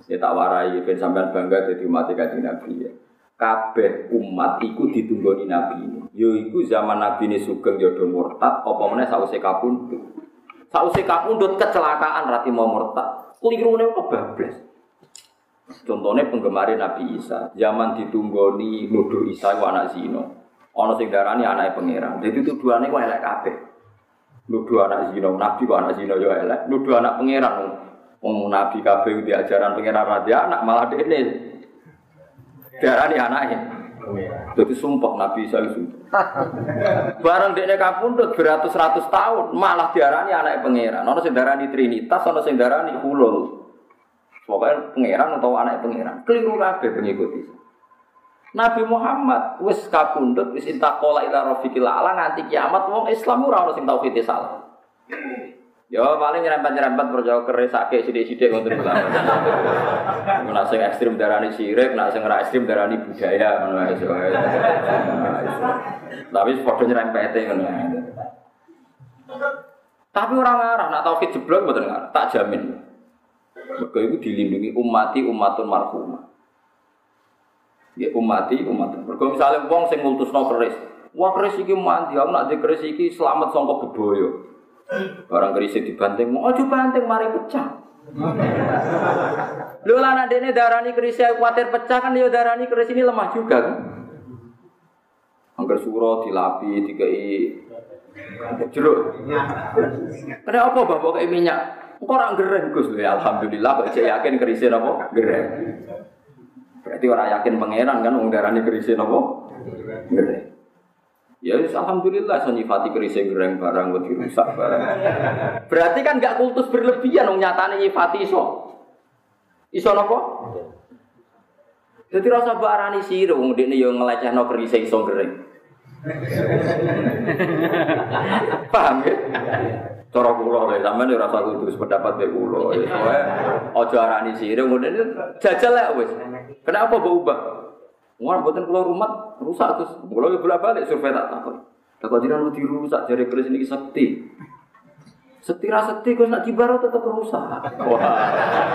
Ya tak warai ben sampean bangga jadi umat kaji Nabi ya. Kabeh umat iku ditunggoni Nabi. Yo iku zaman Nabi ini sugeng jodoh murtad apa meneh sause kapundhut. Sause kapundhut kecelakaan rati mau murtad kelirune kebablas. Contohnya penggemar Nabi Isa, zaman ditunggoni nuduh Isa ku anak zino. Ana sing darani anake pangeran. Jadi tuduhane ku elek kabeh. Nuduh anak zino, Nabi ku anak zino yo elek, nuduh anak pangeran. Wong Nabi kabeh di ajaran pangeran raja anak malah dene. Darani anake. Jadi sumpah Nabi Isa itu. Barang dekne kapundhut beratus-ratus tahun malah diarani anak pangeran. Ono sing darani Trinitas, ono sing darani Hulul. Pokoknya pangeran atau anak pangeran. Keliru kabeh pengikut itu. Nabi Muhammad wis kapundhut wis intaqala ila rafiqil ala nganti kiamat wong Islam ora ono sing tauhid salah. Ya paling nyerempet-nyerempet perjauh keris sakit sidik-sidik ngoten kula. Nek sing ekstrim darani sirik, nek sing ora ekstrim darani budaya ngono ae. Tapi padha nyerempete ngono. Tapi orang ngarah, nak tauhid jeblok mboten ngarah, tak jamin. Mergo iku dilindungi umati umatun marhumah. Ya umati umatun. Mergo misale wong sing ngultusno keris, wah keris iki mandi, aku nak di keris iki selamat sangka beboyo. Barang keris dibanting, mau aja banting mari pecah. Lho lah nak dene darani keris kuatir pecah kan ya darani keris ini lemah juga kan. Angger suro dilapi dikai jeruk. Kenapa bapak kayak minyak? Orang gereng Gus? Ya, alhamdulillah kok yakin kerisnya apa? Gereng. Berarti orang yakin pangeran kan wong darani kerisnya apa? Gereng. Ya alhamdulillah so nyifati kerisnya gereng barang buat dirusak barang. Berarti kan gak kultus berlebihan wong nyatane nyifati iso. Iso napa? Jadi rasa barani sira wong dekne yo ngelecehno kerisnya iso gereng. Paham ya? Cara kula lho, sampean ora usah kudu pendapat be kula. Soale aja arani sirih ngene jajal lek wis. Kenapa mbok? Wong mboten kula rumah rusak terus. Kula yo bolak-balik survei tak takon. Tak jiran mau dirusak jari keris ini sekti. Sekti ra sekti kok nak dibaro tetep rusak. Wah,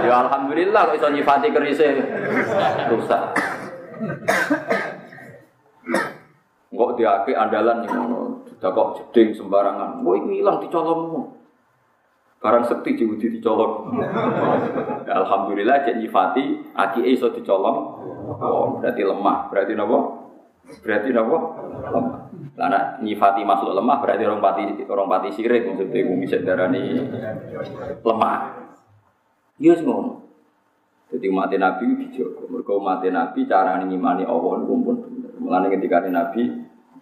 ya alhamdulillah kok iso nyifati keris rusak. Kok diake andalan yang ngono, kok jeding sembarangan. Kok itu hilang dicolongmu. Barang sekti diwudi dicolong. Alhamdulillah cek nyifati aki iso dicolong. Oh, berarti lemah. Berarti napa? Berarti napa? Lemah. Karena nyifati masuk lemah berarti orang pati orang pati sirik maksudnya bumi darani lemah. Iya semua. Jadi mati Nabi dijogo. Mereka mati Nabi cara ngimani Allah niku pun bener. Mulane ketika Nabi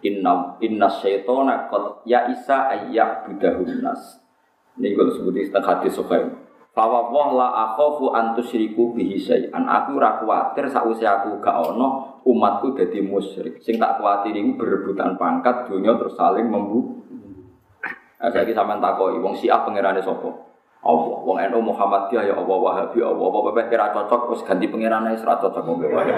inna inna syaitona qad ya isa ayyak budahun nas. Ini kalau sebutin tentang hadis Sufyan. Fawa wah la akhafu an tusyriku bihi syai'an. Aku ora kuwatir sakwise aku gak ono umatku dadi musyrik. Sing tak kuwatir iku berebutan pangkat dunia terus saling membu. Nah, saiki sampean takoki wong Syiah pangerane sapa? Allah, wong NU Muhammadiyah ya Allah, Wahabi Allah, apa apa kira cocok terus ganti ae ora cocok wong Wahabi.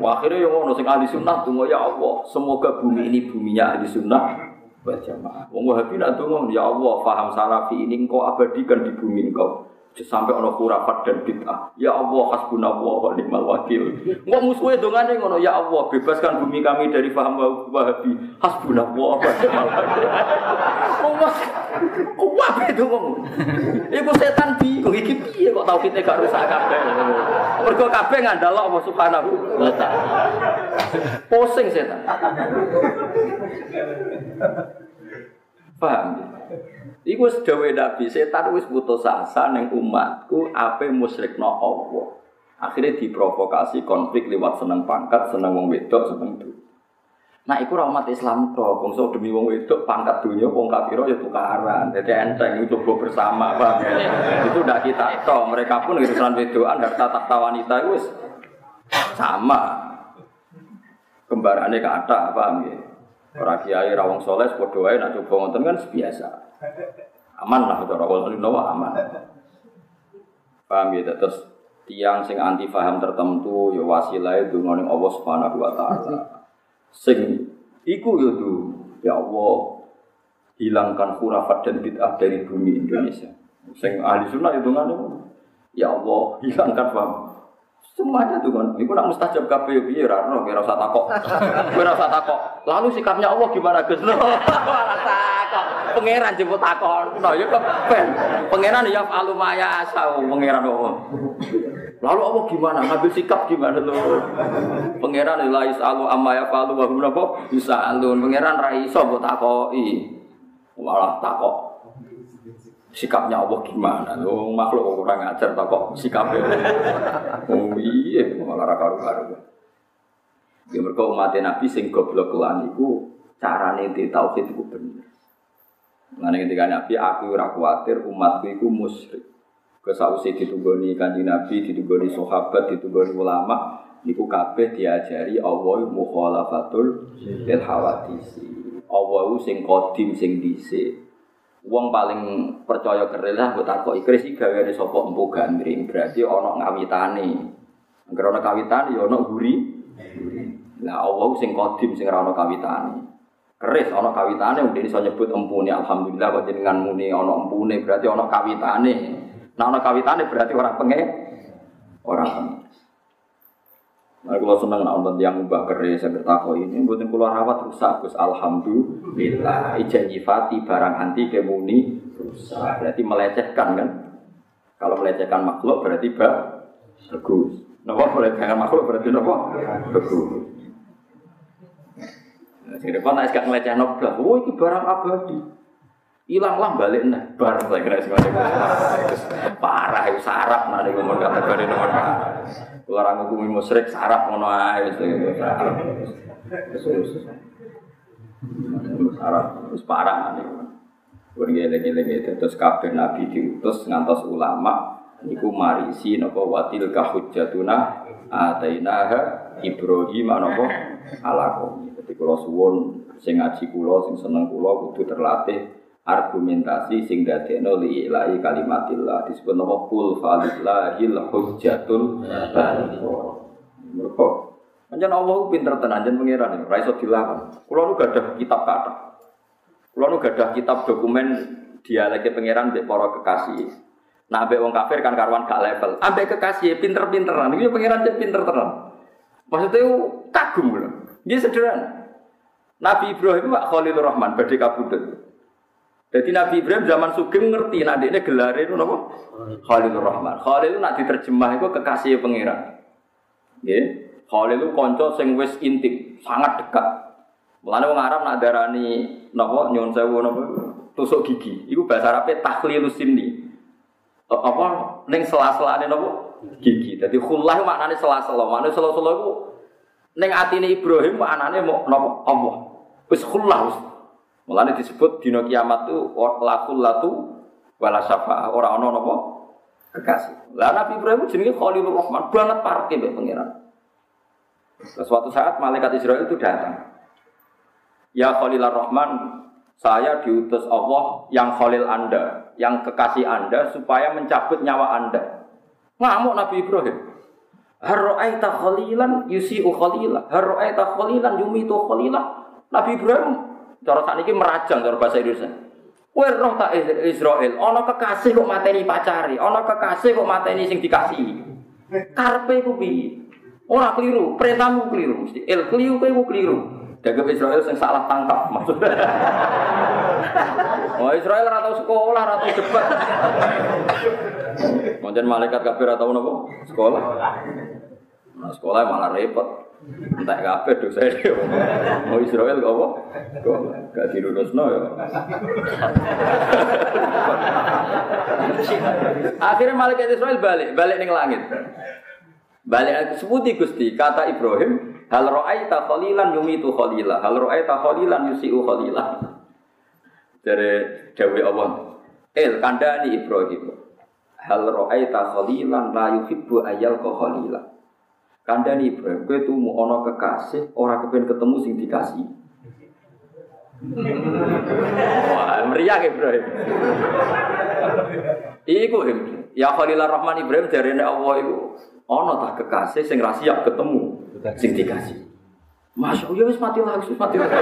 Wah, akhirnya yang ngono sing ahli sunnah tunggu ya Allah, semoga bumi ini buminya ahli sunnah wal jamaah. Wong Wahabi nak tunggu ya Allah, faham salafi ini engkau abadikan di bumi engkau sampai ono khurafat dan bid'ah. Ya Allah hasbunallah wa ni'mal wakil. Engko musuhe dongane ngono, ya Allah bebaskan bumi kami dari paham Wahabi. Hasbunallah wa ni'mal wakil. Wae dongo. Iku setan bingung iki piye kok tauhidnya gak rusak kabeh. Mergo kabeh ngandalo Allah Subhanahu wa taala. Pusing setan. Paham? Iku wis dawe Nabi, setan wis putus asa ning umatku ape musyrikno Allah. Akhirnya diprovokasi konflik lewat seneng pangkat, seneng wong wedok, seneng dunia. Nah, iku umat Islam to, bangsa demi wong wedok pangkat dunia, wong kafir ya tukaran. Jadi enteng itu coba bersama, Bang. itu udah kita to, mereka pun urusan wedokan harta takhta wanita itu sama. Kembarannya kata, paham ya? Orang kiai rawang soleh, podo ae nak coba ngonten kan biasa. Aman lah cara wong nawa aman. Paham ya terus tiang sing anti paham tertentu ya wasilah itu ngoning Allah Subhanahu wa taala. Sing iku ya tu ya Allah hilangkan khurafat dan bid'ah dari bumi Indonesia. Sing ahli sunnah itu ngono. Ya Allah hilangkan paham Semuanya tuh kan, itu nak mustajab kabeh piye ora ono kira usah takok. Kira usah takok. Lalu sikapnya Allah gimana Gus? Ora takok. Pangeran jemput takon. Nah ya kepen. Pangeran ya alu maya asau pangeran Allah. Lalu Allah gimana? Ngambil sikap gimana lo? Pangeran la isalu amma ya falu wa hum bisa alun. Pangeran ra iso mbok takoki. Malah takok sikapnya Allah gimana? Lo makhluk kurang ajar tak kok sikapnya. oh iya, malah ra karu-karu. Ya mereka umat Nabi sing goblok lan iku carane di tauhid iku bener. Mengenai ketika Nabi, aku ora kuatir umatku iku musyrik. Kesausi ditunggoni kanji Nabi, ditunggoni sahabat, ditunggoni ulama, niku kabeh diajari Allah mukhalafatul bil hawadisi. Allah sing kodim sing dhisik Wong paling percaya keril lah mbok takoki kris iki gaweane sapa empu gandring. Berarti ana ngawitane. Angger ana kawitane ya ana guri. Lah Allah sing kodim sing ora ana. Keris ana kawitane mung iso nyebut empune alhamdulillah kok jenengan muni ana empune berarti ana kawitane. Nah ana kawitane berarti ora penge ora penge. Nah, kalau seneng nonton yang keris yang bertakwa ini, buatin keluar rawat rusak, Gus Alhamdulillah. Ijen nyifati barang anti kemuni rusak. Berarti melecehkan kan? Kalau melecehkan makhluk berarti bagus. Nopo melecehkan makhluk berarti nopo bagus. Nah, sing depan nek gak nglecehno blas, oh iki barang abadi. Ilang lah balik nah, bar saya kira sing Parah itu sarap nah niku mun kategori nomor Kalau orang ngukumi musyrik sarap ngono ae Terus sarap terus parah niku. Pun geleng-geleng terus kabeh nabi diutus ngantos ulama niku marisi napa watil kahujjatuna atainaha Ibrahim napa ala Jadi kalau suwon sing ngaji kula sing seneng kula kudu terlatih argumentasi sing dadekno li ilahi kalimatillah disebut nama kul falillahil hujjatul baligh. Mergo Anjan Allah pinter tenan anjen pangeran ora iso dilawan. Kula nu gadah kitab kata. Kula nu gadah kitab dokumen dialeke pangeran mbek para kekasih. Nah, ambek wong kafir kan karuan gak level. Ambek kekasih pinter-pinteran. Iki pangeran cek pinter tenan. Maksudnya kagum lho. Dia sederhana. Nabi Ibrahim Pak Khalilur Rahman badhe kabudut. Jadi Nabi Ibrahim zaman Sugeng ngerti ini gelar itu apa? Khalilur Rahman. Khalil nak diterjemah itu kekasih pangeran. Ya. Khalil itu konco sing wis intim, sangat dekat. Mulane wong Arab nak darani napa nyuwun sewu napa tusuk gigi. Iku bahasa Arabe takhlilus sinni. Apa ning sela-selane napa? Gigi. Dadi khullah maknane sela-sela. Maknane sela-sela iku ning atine Ibrahim maknane mau napa? Allah. Wis khullah. Mulane disebut dina kiamat tu lakul latu wala syafa'a ora ana napa kekasih. Lah Nabi Ibrahim jenenge Khalilur Rahman, banget parke mbek pangeran. Suatu saat malaikat Israel itu datang. Ya Khalilur Rahman, saya diutus Allah yang Khalil Anda, yang kekasih Anda supaya mencabut nyawa Anda. Ngamuk Nabi Ibrahim. Harro'aita khalilan yusi'u khalilah. Harro'aita khalilan yumitu khalilah. Nabi Ibrahim cara saat ini merajang cara bahasa Indonesia. Kowe roh tak Israel, ana kekasih kok mateni pacari, ana kekasih kok mateni sing dikasihi. Karpe ku piye? Ora keliru, perintahmu keliru mesti. El keliru kowe keliru. Dagem Israel sing salah tangkap maksudnya. Oh Israel ora tau sekolah, ora tau debat. Mungkin malaikat kafir ora tau napa? Sekolah. Nah, sekolah malah repot. Entah kabeh dosa dia. Mau Israel kok apa? Kok gak dilurusno ya. Akhirnya malaikat Israel balik, balik ning langit. Balik sebuti Gusti, kata Ibrahim, hal ra'aita khalilan yumitu khalila, hal ra'aita khalilan yusiu khalila. Dari Dewi Allah. El kandani Ibrahim. Hal ra'aita khalilan la yuhibbu ayal khalila. Kandani Ibrahim, kowe tumu ana kekasih, ora kepen ketemu sing dikasih. Wah, meriah Ibrahim. Iku ya Khalilur Rahman Ibrahim dari Allah iku ana tak kekasih sing ra siap ketemu sing dikasih. Masya Allah, wis mati lagi, wis mati lagi.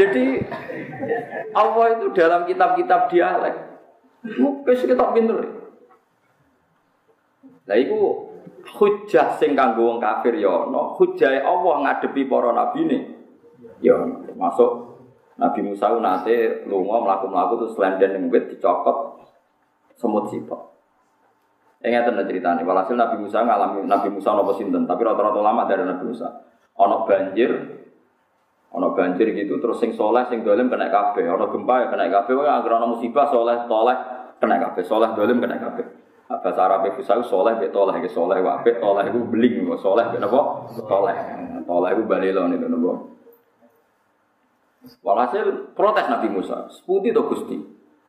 Jadi Allah itu dalam kitab-kitab dialek, wis kita pinter. Lah iku hujah sing kanggo wong kafir ya ana, hujah Allah ngadepi para nabine. Ya termasuk Nabi Musa nate lunga mlaku-mlaku terus lenden ning wit dicokot semut sipok. Ingat tenan ceritanya, walhasil Nabi Musa ngalami Nabi Musa nopo sinten, tapi rata-rata lama dari Nabi Musa. Ono banjir, ono banjir gitu, terus sing soleh, sing dolim kena kabeh, ono gempa ya kena kabeh, wah agar ono musibah soleh, toleh kena kabeh, soleh dolim kena kabeh. Bahasa Arab itu saya soleh, bet toleh, ke soleh, wabet toleh itu beling, soleh, bet apa? Toleh, toleh itu balilo nih, nopo. Walhasil protes Nabi Musa, seputih to Gusti.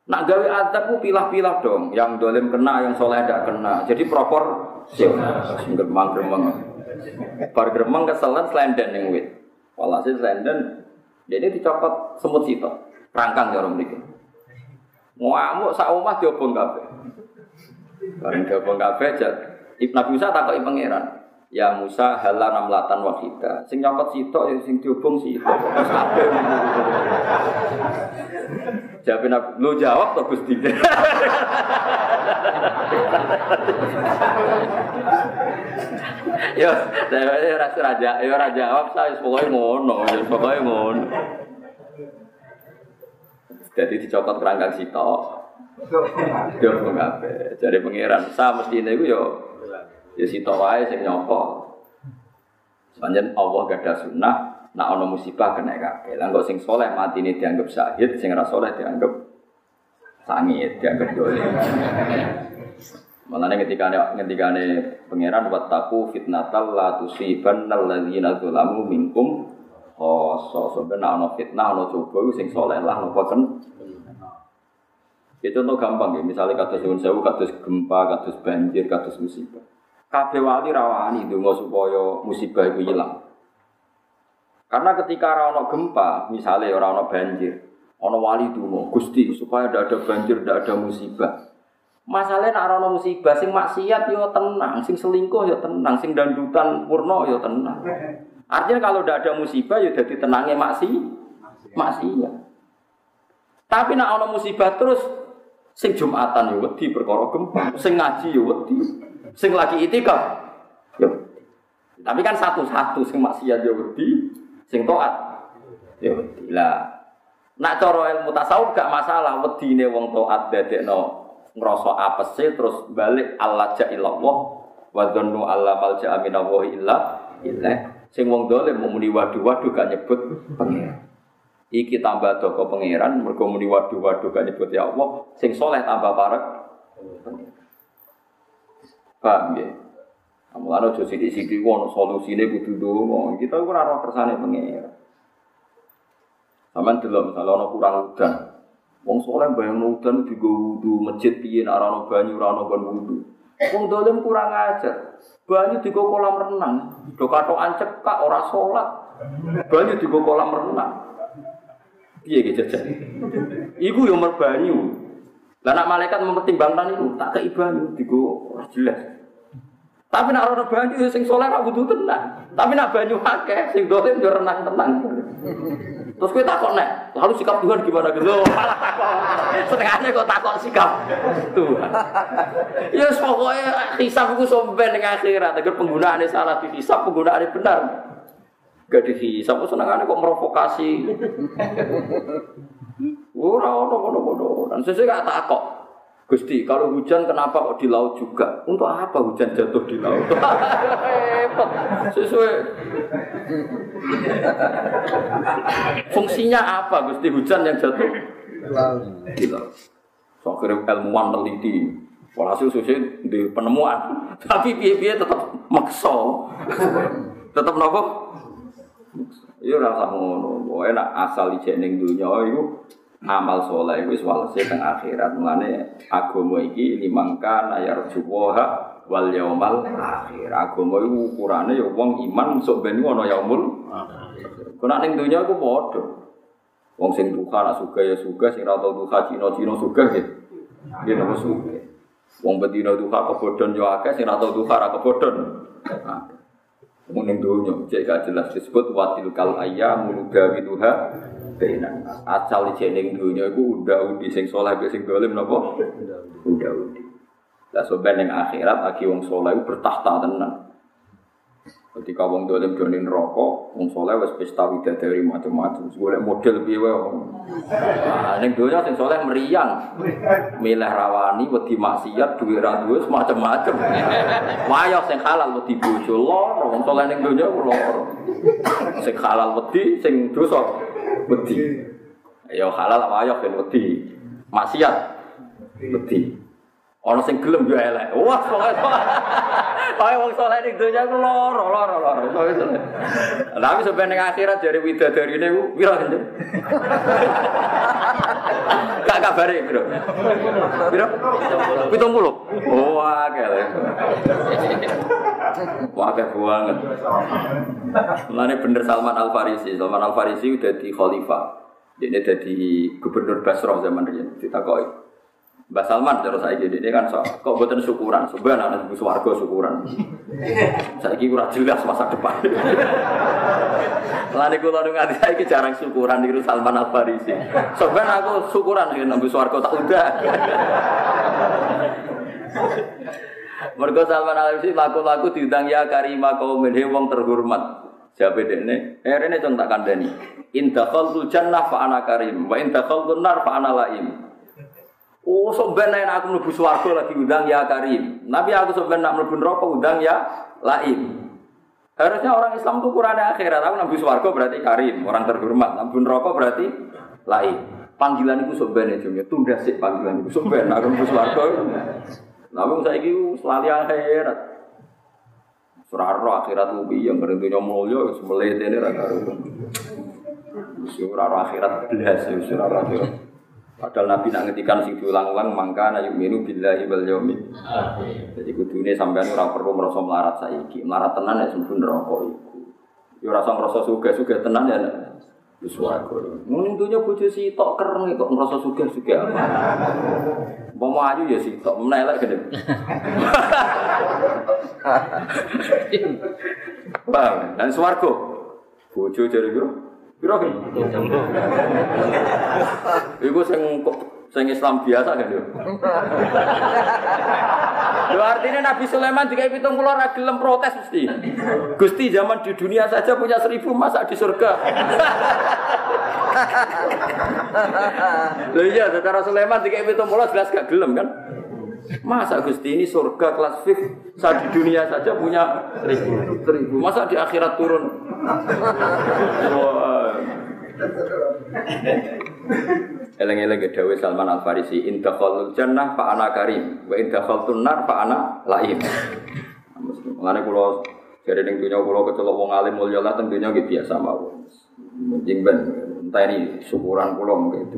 Nak gawe adab pilah-pilah dong, yang dolim kena, yang soleh tidak kena. Jadi propor gremeng gremeng. Bar gremeng keselan selenden yang wit. Walhasil selenden, jadi dicopot semut situ, rangkang ya orang Ngamuk sak omah diobong kabeh. Bareng diobong kabeh jat Ibnu Nabi Musa takoki pangeran. Ya Musa hala namlatan wahida. Sing nyokot sitok ya sing diobong sitok. Jawab Nabi, lu jawab to Gusti. Yo, saya rasa raja, yo raja jawab saya pokoknya ngono, pokoknya ngono. Jadi dicopot kerangkang sitok. Dia kabeh. Jadi pangeran, sa mesti ini yo ya sitok wae sing. Sepanjang Allah gak ada sunnah, nak ono musibah kena kabeh. Lah sing soleh mati ini dianggap syahid, sing ra soleh dianggap sangit, dianggap dolim. Makanya ketika ketika pangeran wattaku fitnatal la tusiban alladzina zalamu minkum khoso sebenarnya ana fitnah ana coba sing soleh lah napa kan itu contoh gampang ya, misalnya kados nyuwun sewu, kados gempa, kados banjir, kados musibah. Kabeh wali rawani donga supaya musibah itu hilang. Karena ketika ora gempa, misalnya ora banjir, ana wali donga, Gusti supaya tidak ada banjir, tidak ada musibah. Masalahnya nak ana musibah sing maksiat yo tenang, sing selingkuh yo tenang, sing dandutan purno yo tenang. Artinya kalau tidak ada musibah ya jadi tenangnya maksi, maksiat. Tapi nak ana musibah terus Sing Jumatan ya wedi perkara sing ngaji ya wedi. Sing lagi itikaf ya Tapi kan satu-satu sing maksiat ya wedi, sing taat ya wedi. Lah nak cara ilmu tasawuf gak masalah wedine wong taat dadekno ngrasa apese terus balik Allah ja'illallah wa dhannu alla malja'a minallahi illa sing wong dolim muni waduh-waduh gak nyebut pengen Iki tambah doko pangeran, mergo muni waduh-waduh gak nyebut ya Allah, sing soleh tambah parek. Paham ya? Kan aja sidik-sidik wono solusine kudu donga. Kita ora roh kersane pangeran. Sampeyan delok misalnya ana kurang udan. Wong soleh bayang udan digo wudu masjid piye nek ora ana banyu ora ana kon wudu. Wong dolim kurang ajar. Banyu digo kolam renang, do katokan cekak ora salat. Banyu digo kolam renang. Piye ge jajan? Iku yo merbanyu. Lah nak malaikat mempertimbangkan itu tak kei banyu digo jelas. Tapi nak ora banyu sing saleh ora butuh tenang. Tapi nak banyu akeh sing dolim yo renang tenang. Terus kowe takok nek, lalu sikap Tuhan gimana gitu? Setengahnya kok takok sikap Tuhan. Ya pokoknya hisab iku somben ning akhirat, agar penggunaannya salah di hisab, penggunaannya benar. Gak dihisap, senengannya kok merovokasi. Ora ono ono Dan sesuai gak takok. Gusti, kalau hujan kenapa kok di laut juga? Untuk apa hujan jatuh di laut? Hebat. Sesuai. Fungsinya apa Gusti hujan yang jatuh? Di laut. So, ilmuwan teliti. Walhasil sesuai di penemuan. Tapi biaya-biaya tetap makso. tetap nopo Iya rasa ngono, pokoknya nak asal ijek ning dunya iku amal soleh wis walese teng akhirat. Mulane agama iki limangkan ayar juwaha wal yaumal akhir. Agama iku ukurane ya wong iman sok ben ono yaumul akhir. Kena ning dunya iku padha. Wong sing duka nak suka ya suka, sing ra tau duka Cina-Cina suka gitu. Dia nopo suka. Wong betina duka kebodhon yo akeh, sing ra tau duka ra kebodhon. Mungkin dunia, jadi gak jelas disebut watil kal ayam muda ha bainan. Asal jeneng dunia itu udah udi sing soleh sing dolim nopo. Udah udi. Lah soben yang akhirat lagi wong soleh bertahta tenan. Ketika wong dolim donin rokok, wong soleh wes pesta dari macam-macam. Golek model piye. Nah, ning donya sing soleh meriang. Milih rawani wedi maksiat duwe ra duwe macam-macam. Wayah sing halal wedi bojo loro, wong soleh ning donya loro. Sing halal wedi, sing dosa wedi. Ya halal wayah ben wedi. Maksiat wedi. Ono sing gelem yo elek. Wah, pokoke Kaya wong saleh ning donya ku loro, loro, loro. Tapi sampai ning akhirat dari widadarine ku pira kan? Kak kabare, Bro. Pira? 70. Oh, akeh. Wah, akeh banget. Mulane bener Salman Al Farisi. Salman Al Farisi udah di khalifah. Ini jadi gubernur Basrah zaman riyen ditakoi. Mbak Salman terus saya gini, ini kan so, kok buatan syukuran, sebenarnya anak ibu suwargo syukuran. saya kira jelas masa depan. Lani kulo nu nganti saya jarang syukuran di Salman Al Farisi. Sebenarnya aku syukuran dengan ibu suwargo tak udah. Mergo Salman Al Farisi laku-laku diundang ya karima kaum wong terhormat. Siapa ini? Eh ini contoh tak kandani. In dakhaltul jannah fa ana karim, wa in dakhaltun nar fa ana laim. Oh, sebenarnya aku mlebu swarga lagi undang ya karim. Nabi aku sebenarnya nak mlebu neraka undang ya laim. Harusnya orang Islam itu kurangnya akhirat. Aku nabi swarga berarti karim, orang terhormat. Nabi neraka berarti laim. Panggilan itu sebenarnya jumnya tunda sih panggilan itu sebenarnya aku mlebu swarga. Nabi saya itu selalu akhirat. Surah akhirat ubi yang berhentinya mulia, semelete ini raga Surah akhirat belas, surah akhirat. Padahal Nabi nak ngetikan sing diulang-ulang mangka na yu'minu billahi wal yaumil Jadi kudune sampean ora perlu merasa melarat saiki. Melarat tenan ya sempun neraka iku. Ya ora usah ngrasa sugih-sugih tenan ya wis warga. Mun dunya bojo sitok kereng kok ngrasa sugih-sugih apa. Mau ayu ya sitok, menelek gede. Bang, dan swarga. Bojo jare kira Piro kan? Iku sing sing Islam biasa kan yo. Lho artinya Nabi Sulaiman jika pitung puluh ora gelem protes mesti. Gusti zaman di dunia saja punya seribu masa di surga. Lho iya, secara Sulaiman jika pitung puluh jelas gak gelem kan? Masa Gusti ini surga kelas fix saat di dunia saja punya seribu, seribu. Masa di akhirat turun? Eleng-eleng Dawe Salman Al Farisi, indah khalul jannah fa ana karim, wa indah nar fa ana laim. Mengenai pulau jadi ning dunia pulau kecelok wong alim mulya lah tentunya gitu biasa mawon. Mungkin ben entah ini syukuran pulau gitu.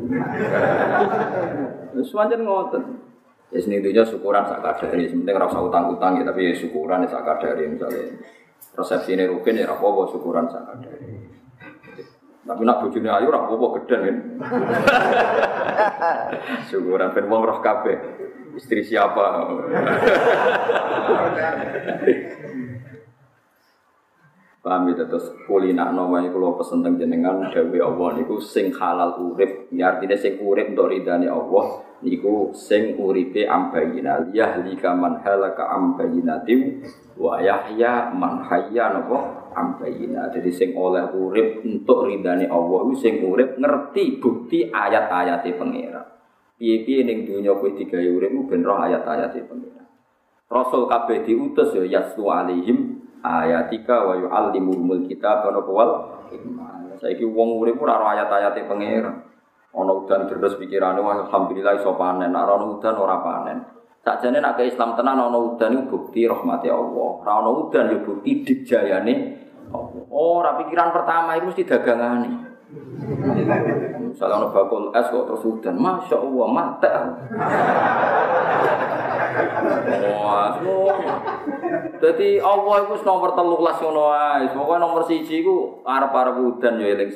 Semuanya ngotot. Ya sini itu syukuran sak kadari, sementing rasa utang-utang ya tapi syukuran sak kadari misalnya. Resepsi ini rukin ya rapopo syukuran sak kadari. Tapi nak bojone ayu ora apa-apa gedhen kan. Syukuran ben wong roh kabeh. Istri siapa? Paham ya terus kulina nama kalau pesen teng jenengan dewi Allah niku sing halal urip, ya artinya sing urip untuk ridani Allah niku sing uripe ambayina yahlika man halaka ambayinatim wa yahya man hayya napa ambayina. Jadi sing oleh urip untuk ridani Allah sing urip ngerti bukti ayat-ayate pangeran. Piye-piye ning donya kowe digawe urip ben roh ayat-ayate pangeran. Rasul kabeh diutus ya yastu alaihim ayatika wa yu'allimuhumul kitab wa wal hikmah. Saiki wong urip ora ora ayat-ayate pangeran. Ana udan deres pikirane wah alhamdulillah iso panen, nek ana udan ora panen. Sakjane nek Islam tenan ana udan iku bukti rahmati Allah. Ora ana udan ya bukti dijayane. Oh, ora pikiran pertama itu mesti dagangane. Misalnya ada bakul es kok terus udan, masya Allah mata. Jadi Allah itu nomor teluk ngono ae. Pokoke nomor siji iku arep-arep udan ya eling.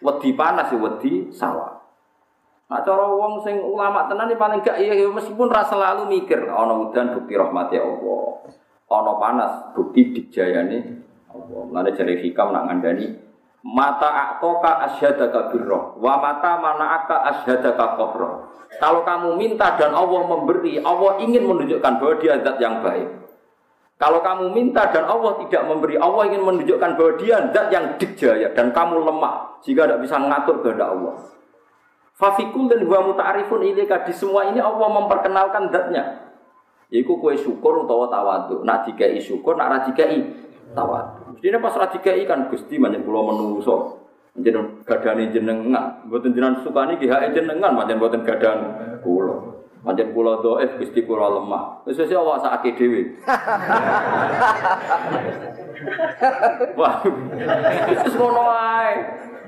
Wedi panas ya wedi sawah. Nah cara wong sing ulama tenan paling gak iya meskipun rasa selalu mikir ana udan bukti rahmati Allah. Ana panas bukti dijayane Allah. Mulane jare hikam nak ngandani Mata aktoka asyhadaka birroh Wa mata mana aka asyhadaka kofroh Kalau kamu minta dan Allah memberi Allah ingin menunjukkan bahwa dia zat yang baik. Kalau kamu minta dan Allah tidak memberi Allah ingin menunjukkan bahwa dia zat yang dikjaya Dan kamu lemah Jika tidak bisa mengatur kehendak Allah. Fafikul dan huwa muta'arifun ilika Di semua ini Allah memperkenalkan zatnya Iku kue syukur utawa tawadu Nak dikai syukur, nak dikai tawadu. Mestinya pas radikai kan Gusti manjen kula menungso. Jeneng gadane jenengan, mboten jenengan sukani ki hak jenengan, manjen mboten gadan kula. Manjen kula dhaif Gusti kula lemah. Wis wis awak sakake dhewe. Wah. Wis ngono.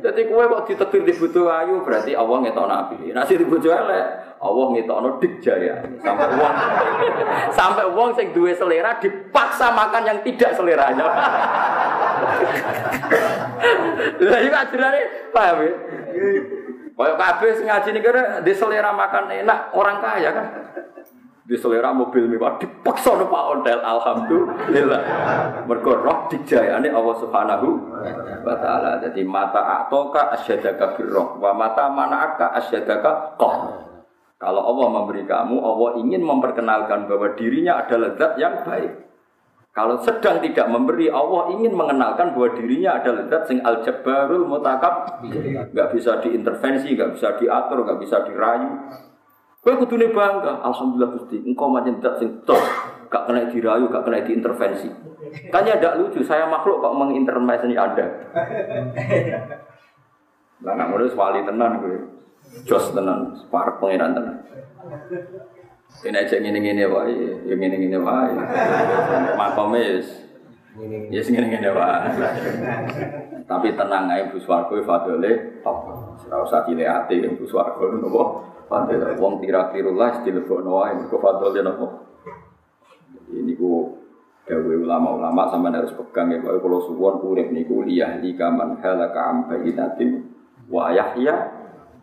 Jadi kue kok ditetir di butuh ayu berarti Allah ngetok nabi. Nasi di butuh elek, Allah ngetok no jaya. Sampai uang, sampai uang sing duwe selera dipaksa makan yang tidak seleranya. Lah iki ajarane paham ya? Kayak kabeh ngaji ning kene di selera makan enak orang kaya kan. Di selera mobil mewah dipaksa no Pak Ondel alhamdulillah. Mergo roh dijayane Allah Subhanahu wa taala. Jadi mata atoka asyadaka birroh wa mata mana'aka asyadaka qah. Kalau Allah memberi kamu, Allah ingin memperkenalkan bahwa dirinya adalah zat yang baik. Kalau sedang tidak memberi, Allah ingin mengenalkan bahwa dirinya adalah zat sing al jabbarul mutakab, nggak bisa diintervensi, nggak bisa diatur, nggak bisa dirayu. Kowe kudune bangga, alhamdulillah Gusti, engkau macam zat sing tos, gak kena dirayu, gak kena diintervensi. Tanya tidak lucu, saya makhluk kok mengintervensi Anda. Lah nak ngono wali tenan kowe. Jos tenan, parek pangeran tenan. Ini aja ngene-ngene wae, ya ngene-ngene wae. Makome wis Ya sing ngene-ngene wae. Tapi tenang ae Bu Swargo fadole top. Ora usah cilik ati Bu nopo. Fadole wong tira-tirullah dilebokno wae mergo fadole nopo. Ini ku Dawe ulama-ulama sama harus pegang ya Kalau suwon urip niku liyah lika man halaka am bayinatin wa yahya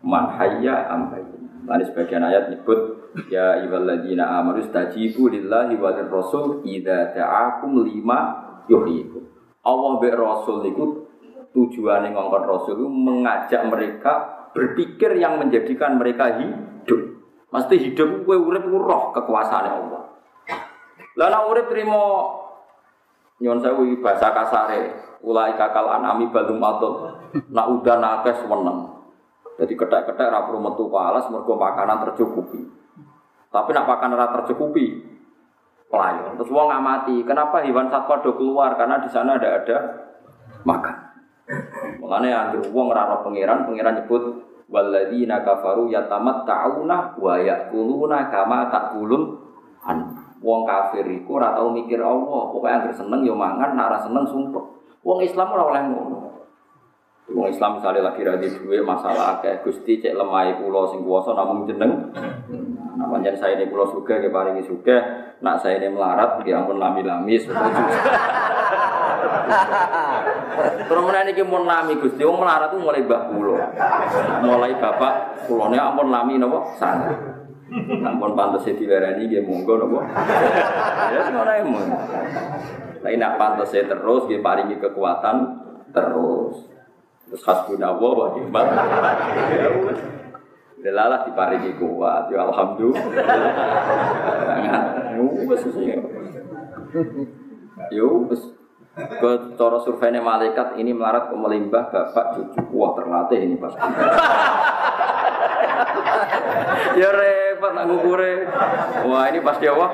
man hayya am bayinatin. Tadi sebagian ayat nyebut Ya ayyuhalladzina amanu stajibu lillahi wa rasul idza ta'akum lima yuhyikum. Allah be rasul niku tujuane ngongkon rasul itu mengajak mereka berpikir yang menjadikan mereka hidup. Mesti hidup kowe urip roh kekuasaan Allah. Lah nek urip trimo nyon sewu bahasa kasare, ulai kakal anami balum atut. Nak udah nakes weneng. Jadi ketek-ketek ra perlu metu palas mergo makanan tercukupi. Tapi nak pakan ora tercukupi, pelayan. Terus wong ngamati, kenapa hewan satwa do keluar? Karena di sana ada ada makan. Makanya yang wong ora pangeran, pangeran nyebut walladzina kafaru yatamatta'una wa ya'kuluna kama ta'kulun an. Wong kafir iku ora tau mikir Allah, pokoke anggere seneng yo mangan, nek seneng sumpah. Wong Islam ora oleh ngono. Wong Islam misalnya lagi radi duwe masalah kayak Gusti cek lemah kula sing kuwasa namung jeneng. Namanya saya ini pulau suga, ke paringi suga. Nak saya ini melarat, ya ampun lami-lami. Terus mana ini mau lami gusti, wong melarat tuh mulai bah pulau, mulai bapak pulau ini ampun lami nopo sana. Ampun pantas di lereni dia monggo nopo. Ya semua emang. Tapi nak pantas terus, dia paringi kekuatan terus. Terus hasbunallah wa ni'mal. Delalah diparingi kuat, ya alhamdulillah. Wes Yo wes. Ke cara surveinya malaikat ini melarat ke melimbah bapak cucu. Wah terlatih ini pasti. ya repot nak ngukure. Wah ini pasti apa?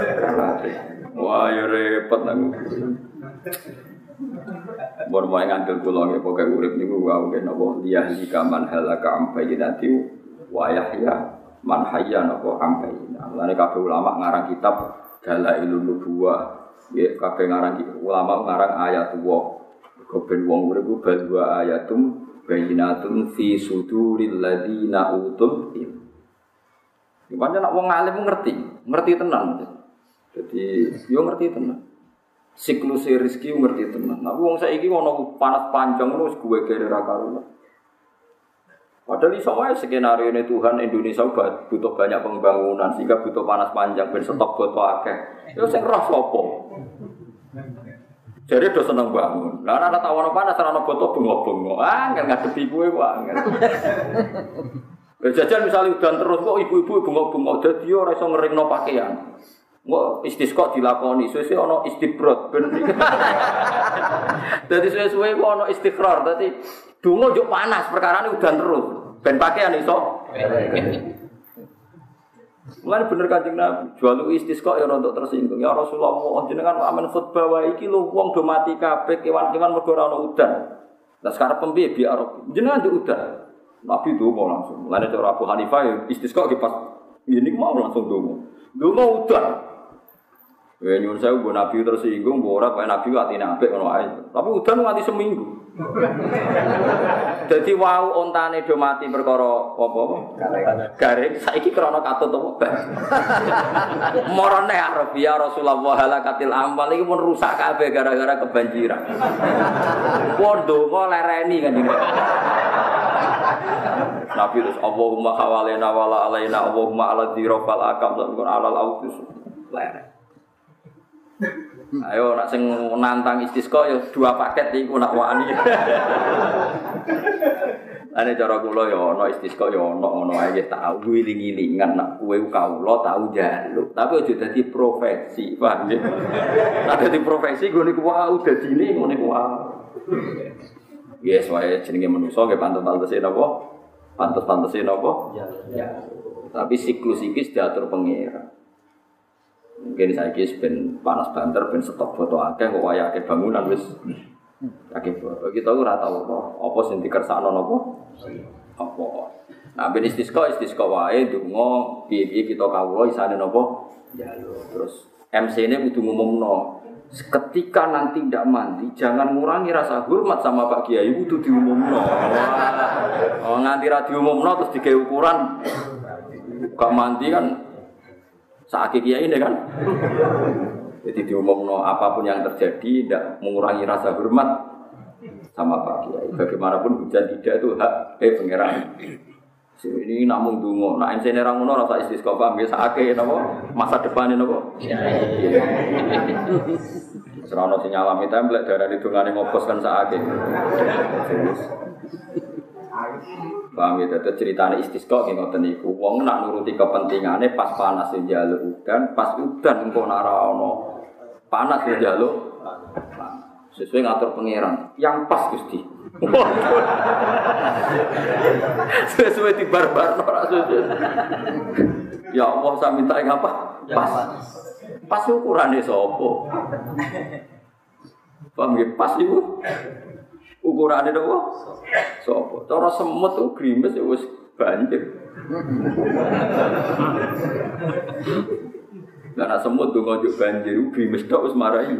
Terlatih. Wah ya repot nak ngukure. Bon mau ngandel kula nggih pokoke urip niku wae napa liyahli kaman halaka am bayyinati wa yahya man hayya napa am bayyinah. Lane kabeh ulama ngarang kitab Dalailun Nubuwah. Ya kabeh ngarang ulama ngarang ayat wa. Kabeh wong urip ku bal wa ayatum bayyinatun fi suduril ladina utul ilm. Gimana nak wong alim ngerti, ngerti tenang. Jadi yo ngerti tenang siklus rezeki ngerti tenan. Tapi wong saiki ono panas panjang terus gue kere ra karuan. Padahal iso wae skenario ini Tuhan Indonesia butuh banyak pembangunan sehingga butuh panas panjang ben stok botol akeh. Yo sing roh sapa? Jadi do seneng bangun. Lah ana tawono panas ora ono botol bengok-bengok. Ah, nggak ngadepi kowe kok angel. Jajan misalnya udan terus kok ibu-ibu bengok-bengok dadi ora iso ngeringno pakaian. Nggak istisqa dilakoni, suwe ono istibrot ben. Dadi suwe-suwe kok ono istiqrar, dadi donga juk panas perkara ini udan terus. Ben pakaian iso. Mulane bener Kanjeng Nabi, jual istisqa ya untuk tersinggung. Ya Rasulullah, jenengan amen khutbah wae iki lho wong do mati kewan-kewan mergo ora udan. Nah sekarang pembiye biar jenengan di udan. Nabi donga langsung. Mulane cara Abu Hanifah ya istisqa ki pas ini mau langsung donga. Donga udan. Ya nyuwun saya bu nabi tersinggung, bu ora kayak nabi atine apik ngono ae. Tapi udan nganti seminggu. Jadi wau ontane do mati perkara apa apa? Garing. Saiki krana katut apa? Morone Arabia Rasulullah halakatil amal iki pun rusak kabeh gara-gara kebanjiran. Wong donga lereni kan ini. Nabi terus Allahumma hawalena wala alaina Allahumma ala dirofal akam alal autus lereng. Ayo nak sing nantang istisqa ya dua paket iku nak wani. Ane cara kula ya ana istisqa ya ana ngono ae tau wiling-wilingan nak kowe kawula tau njaluk. Tapi aja dadi profesi, paham ya? Nak dadi profesi gue niku wae dadine ngene ku wae. Yes, wae jenenge manusa nggih pantes-pantese napa? Pantes-pantese napa? Ya. Tapi siklus iki diatur pengira. Mungkin saya kis ben panas banter ben stok foto akeh kok waya akeh bangunan wis akeh foto. Kita ora tau apa apa sing dikersakno napa? Apa. Nah ben istisqa istisqa wae donga piye-piye kita kawula isane napa? Jaluk. Terus MC ini kudu ngumumno. Ketika nanti tidak mandi, jangan ngurangi rasa hormat sama Pak Kiai, kudu diumumno. Oh, nganti ra diumumno terus digawe ukuran. Gak mandi kan Saat kiai ini kan. Jadi diumumno apa pun yang terjadi tidak mengurangi rasa hormat sama Pak Kiai. Bagaimanapun hujan tidak itu hak eh pangeran. Ini namun dungo, nah ini orang ngono rasa istisqa paham biasa ake nopo masa depan nopo. Serono si nyalami darah di dungane ngopos kan saake. Paham ya, itu ceritanya istisqa yang ngoten niku. Wong nak nuruti kepentingannya pas panas ya jaluk udan, pas udan engko nara ono panas ya jaluk. Sesuai ngatur pangeran, yang pas Gusti. Sesuai di barbar ora sesuai. Ya Allah saya minta yang apa? Pas. Pas ukurannya sopo. Paham ya? Pas itu ukurannya apa? Sopo. Cara semut tuh grimes ya wis banjir. Karena semut tuh ngojok banjir, grimes tok wis marahi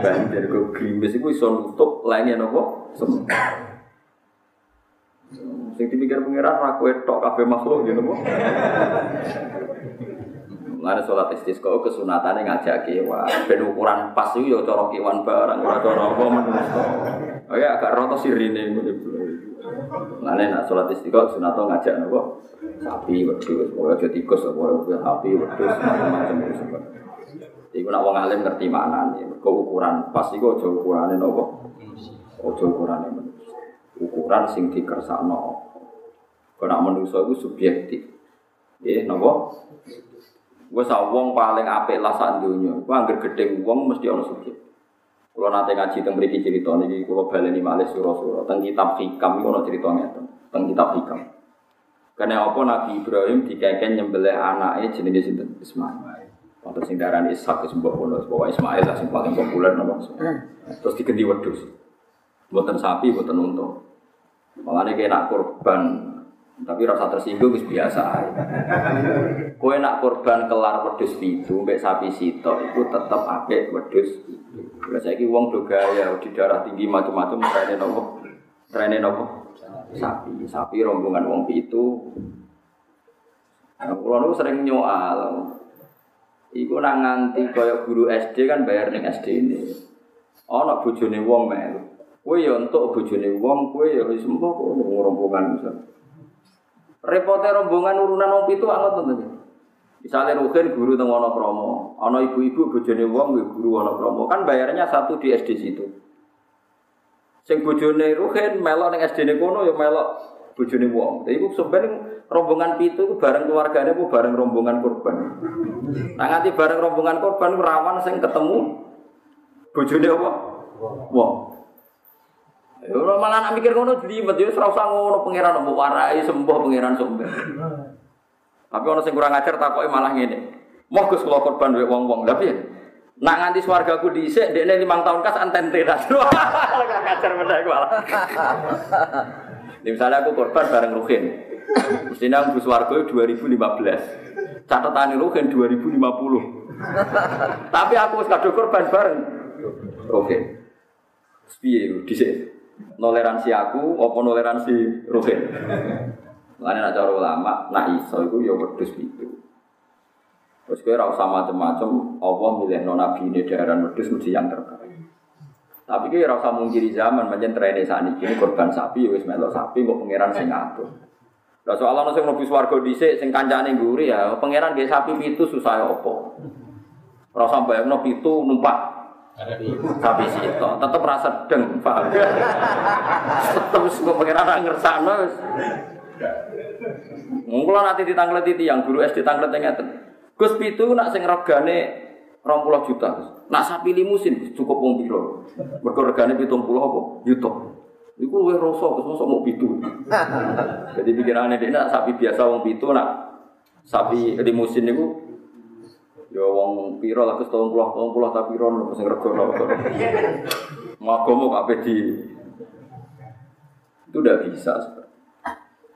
banjir. Kok grimes itu iso nutup lainnya nopo semut. Sing dipikir pengiran ra kowe tok kabeh makhluk gitu nopo. Mulane sholat istisqa kesunatane ngajak kewan. Ben ukuran pas iku ya cara kewan barang ora cara apa menungso. Oh ya agak roto sirine ngono. Mulane nak sholat istisqa sunato ngajak nopo? Sapi, wedhus, pokoke aja tikus, pokoke sapi, wedhus, macam-macam itu. Iku nak wong alim ngerti maknane. Mergo ukuran pas iku aja ukurane nopo? Aja ukurane. Ukuran sing dikersakno. Kok nak manusa iku subjektif. Nggih, napa? Wes wong paling apik lah sak donya. Ku anggere gedeng wong mesti ana subjek. Kalau nanti ngaji tentang mriki cerita niki kula baleni malih sura-sura tentang kitab hikam iku ana cerita ngeten. Tentang kitab hikam. Karena apa Nabi Ibrahim dikeken nyembelih anaknya jenenge sinten Ismail. Waktu sing darani Ishak wis mbok ngono, bawa Ismail lah sing paling populer nama Terus diganti wedhus. Mboten sapi, mboten unta. Malane kena korban tapi rasa tersinggung biasa ae. Kowe nak korban kelar wedhus pitu mbek sapi sito itu tetep apik wedhus. Lah saiki wong do di darah tinggi macam-macam trene nopo? Nopo? Sapi, sapi rombongan wong pitu. Nah, niku sering nyoal. Iku nak nganti kaya guru SD kan bayar ning SD ini. Ana bojone wong melu. Kowe ya entuk bojone wong, kowe ya wis mbok rombongan misalnya. Repotnya rombongan urunan wong pitu anget to. Misalnya Ruhin guru teng Wonopromo, ana ibu-ibu bojone wong nggih guru Wonopromo, kan bayarnya satu di SD situ. Sing bojone Ruhin melok ning SD-ne kono ya melok bojone wong. Jadi iku sebenarnya rombongan itu bareng keluarganya bu bareng rombongan korban. Nah nanti bareng rombongan korban rawan sing ketemu bojone apa? Wong. Ya malah nak mikir ngono jlimet ya ora usah ngono pangeran mbok warai sembuh pangeran sumber. Tapi ono sing kurang ajar takoke malah ngene. Moh Gus kula korban wek wong-wong. Lah piye? Nak nganti swargaku dhisik dekne 5 tahun kas anten teras. Kurang ajar meneh malah. Misalnya aku korban bareng Ruhin. Mestinya aku swarga 2015. Catatan Ruhin 2050. Tapi aku wis kadung korban bareng. Oke. Piye dhisik? Toleransi aku apa toleransi Ruhin? Mulane nak cara ulama, nak iso iku ya wedhus pitu. Terus kowe ora usah macem-macem, Allah milih nabi ini daerah wedhus mesti yang terbaik. Tapi kowe ora usah mungkiri zaman, pancen trene sakniki ini korban sapi ya wis melok sapi kok pangeran sing ngatur. Lah soal ana sing mlebu swarga dhisik sing kancane ngguri ya pangeran nggih sapi pitu susah apa. Ora usah bayangno pitu numpak sapi situ, tetep rasa sedeng, paham? pangeran ra ngersakno wis. Mungkin nanti ditanglet itu yang guru SD tanglet ngeten. Gus pitu nak sing regane 20 juta. Nak sapi limusin cukup wong piro? Mergo regane 70 apa? Juta. Iku luwih rasa Gus mosok mau pitu. Jadi pikirannya dia nak sapi biasa wong pitu nak sapi limusin niku ya wong piro lah Gus 30 30 tapi ron sing regane. Magamu kabeh di itu udah bisa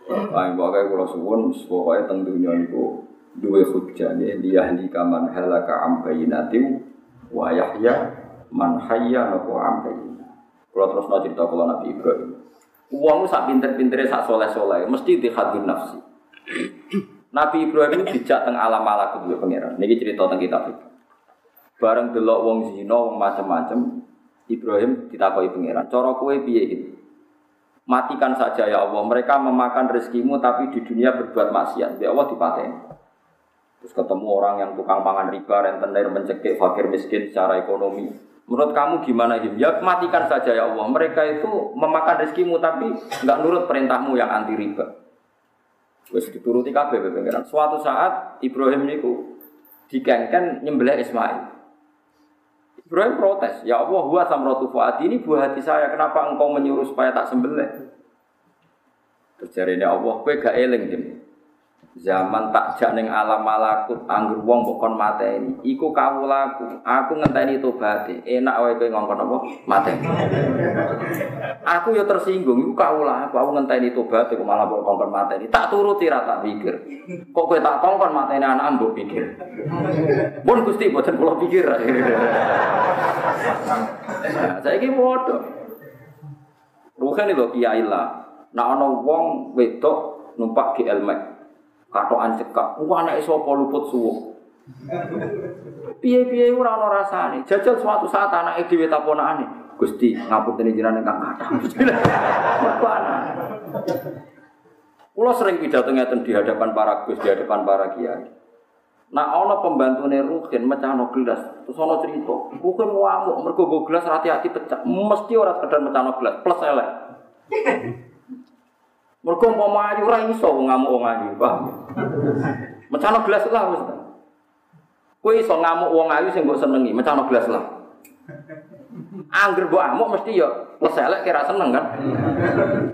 Paling pokoknya kalau suwun, pokoknya teng dunia niku dua hujjah nih liyahli kaman halaka am bayinatim wa yahya man hayya nopo am Kalau terus mau cerita kalau Nabi Ibrahim, uangmu sak pinter-pintere sak soleh-soleh, mesti dihadun nafsi. Nabi Ibrahim itu dijak teng alam malakut kedua pangeran. Niki cerita tentang kitab itu. Bareng delok wong zina, wong macam-macam, Ibrahim ditakoki pangeran. Cara kowe piye? Matikan saja ya Allah. Mereka memakan rezekimu tapi di dunia berbuat maksiat. Ya Allah dipateni. Terus ketemu orang yang tukang pangan riba, rentenir, mencekik fakir miskin secara ekonomi. Menurut kamu gimana Him? Ya matikan saja ya Allah. Mereka itu memakan rezekimu tapi nggak nurut perintahmu yang anti riba. Wes dituruti kabeh pengiran. Suatu saat Ibrahim niku dikengken nyembelih Ismail. Ibrahim protes, ya Allah, huwa samratu fuadi ini buah hati saya, kenapa engkau menyuruh supaya tak sembelih? Terjadi Allah, kowe gak eling dim. Zaman tak ning alam malakut anggur wong mbok mate ini. Iku kawulaku. Aku ngenteni tobaté. Enak wae kowe ngongkon apa? Mateni. Aku ya tersinggung iku kawulaku. Aku ngenteni tobat kok malah mbok kongkon mateni. Tak turuti ra tak pikir. Kok kowe tak kongkon mateni anak mbok pikir. Pun Gusti boten kula pikir. Saiki bodoh. Ruhen itu kiai lah. Nah ana wong wedok numpak GL Max katokan cekak. Wah anak sapa luput suwuk. Piye-piye ora ana rasane. Jajal suatu saat anake dhewe taponane. Gusti, ngapunten jenengan ingkang kathah. Mergo Kulo sering pidato ngeten di hadapan para gus, di hadapan para kiai. Nah, ana pembantune Rukin mecahno gelas, terus ana cerita, Rukin ngamuk mergo go gelas hati-hati pecah. Mesti ora sekedar mecahno gelas, plus elek. Mergo umpama ayu ora iso ngamuk wong ayu, paham? Mecano gelas lah wis. Kowe iso ngamuk wong ayu sing mbok senengi, mecano gelas lah. Angger mbok amuk mesti ya elek kira seneng kan.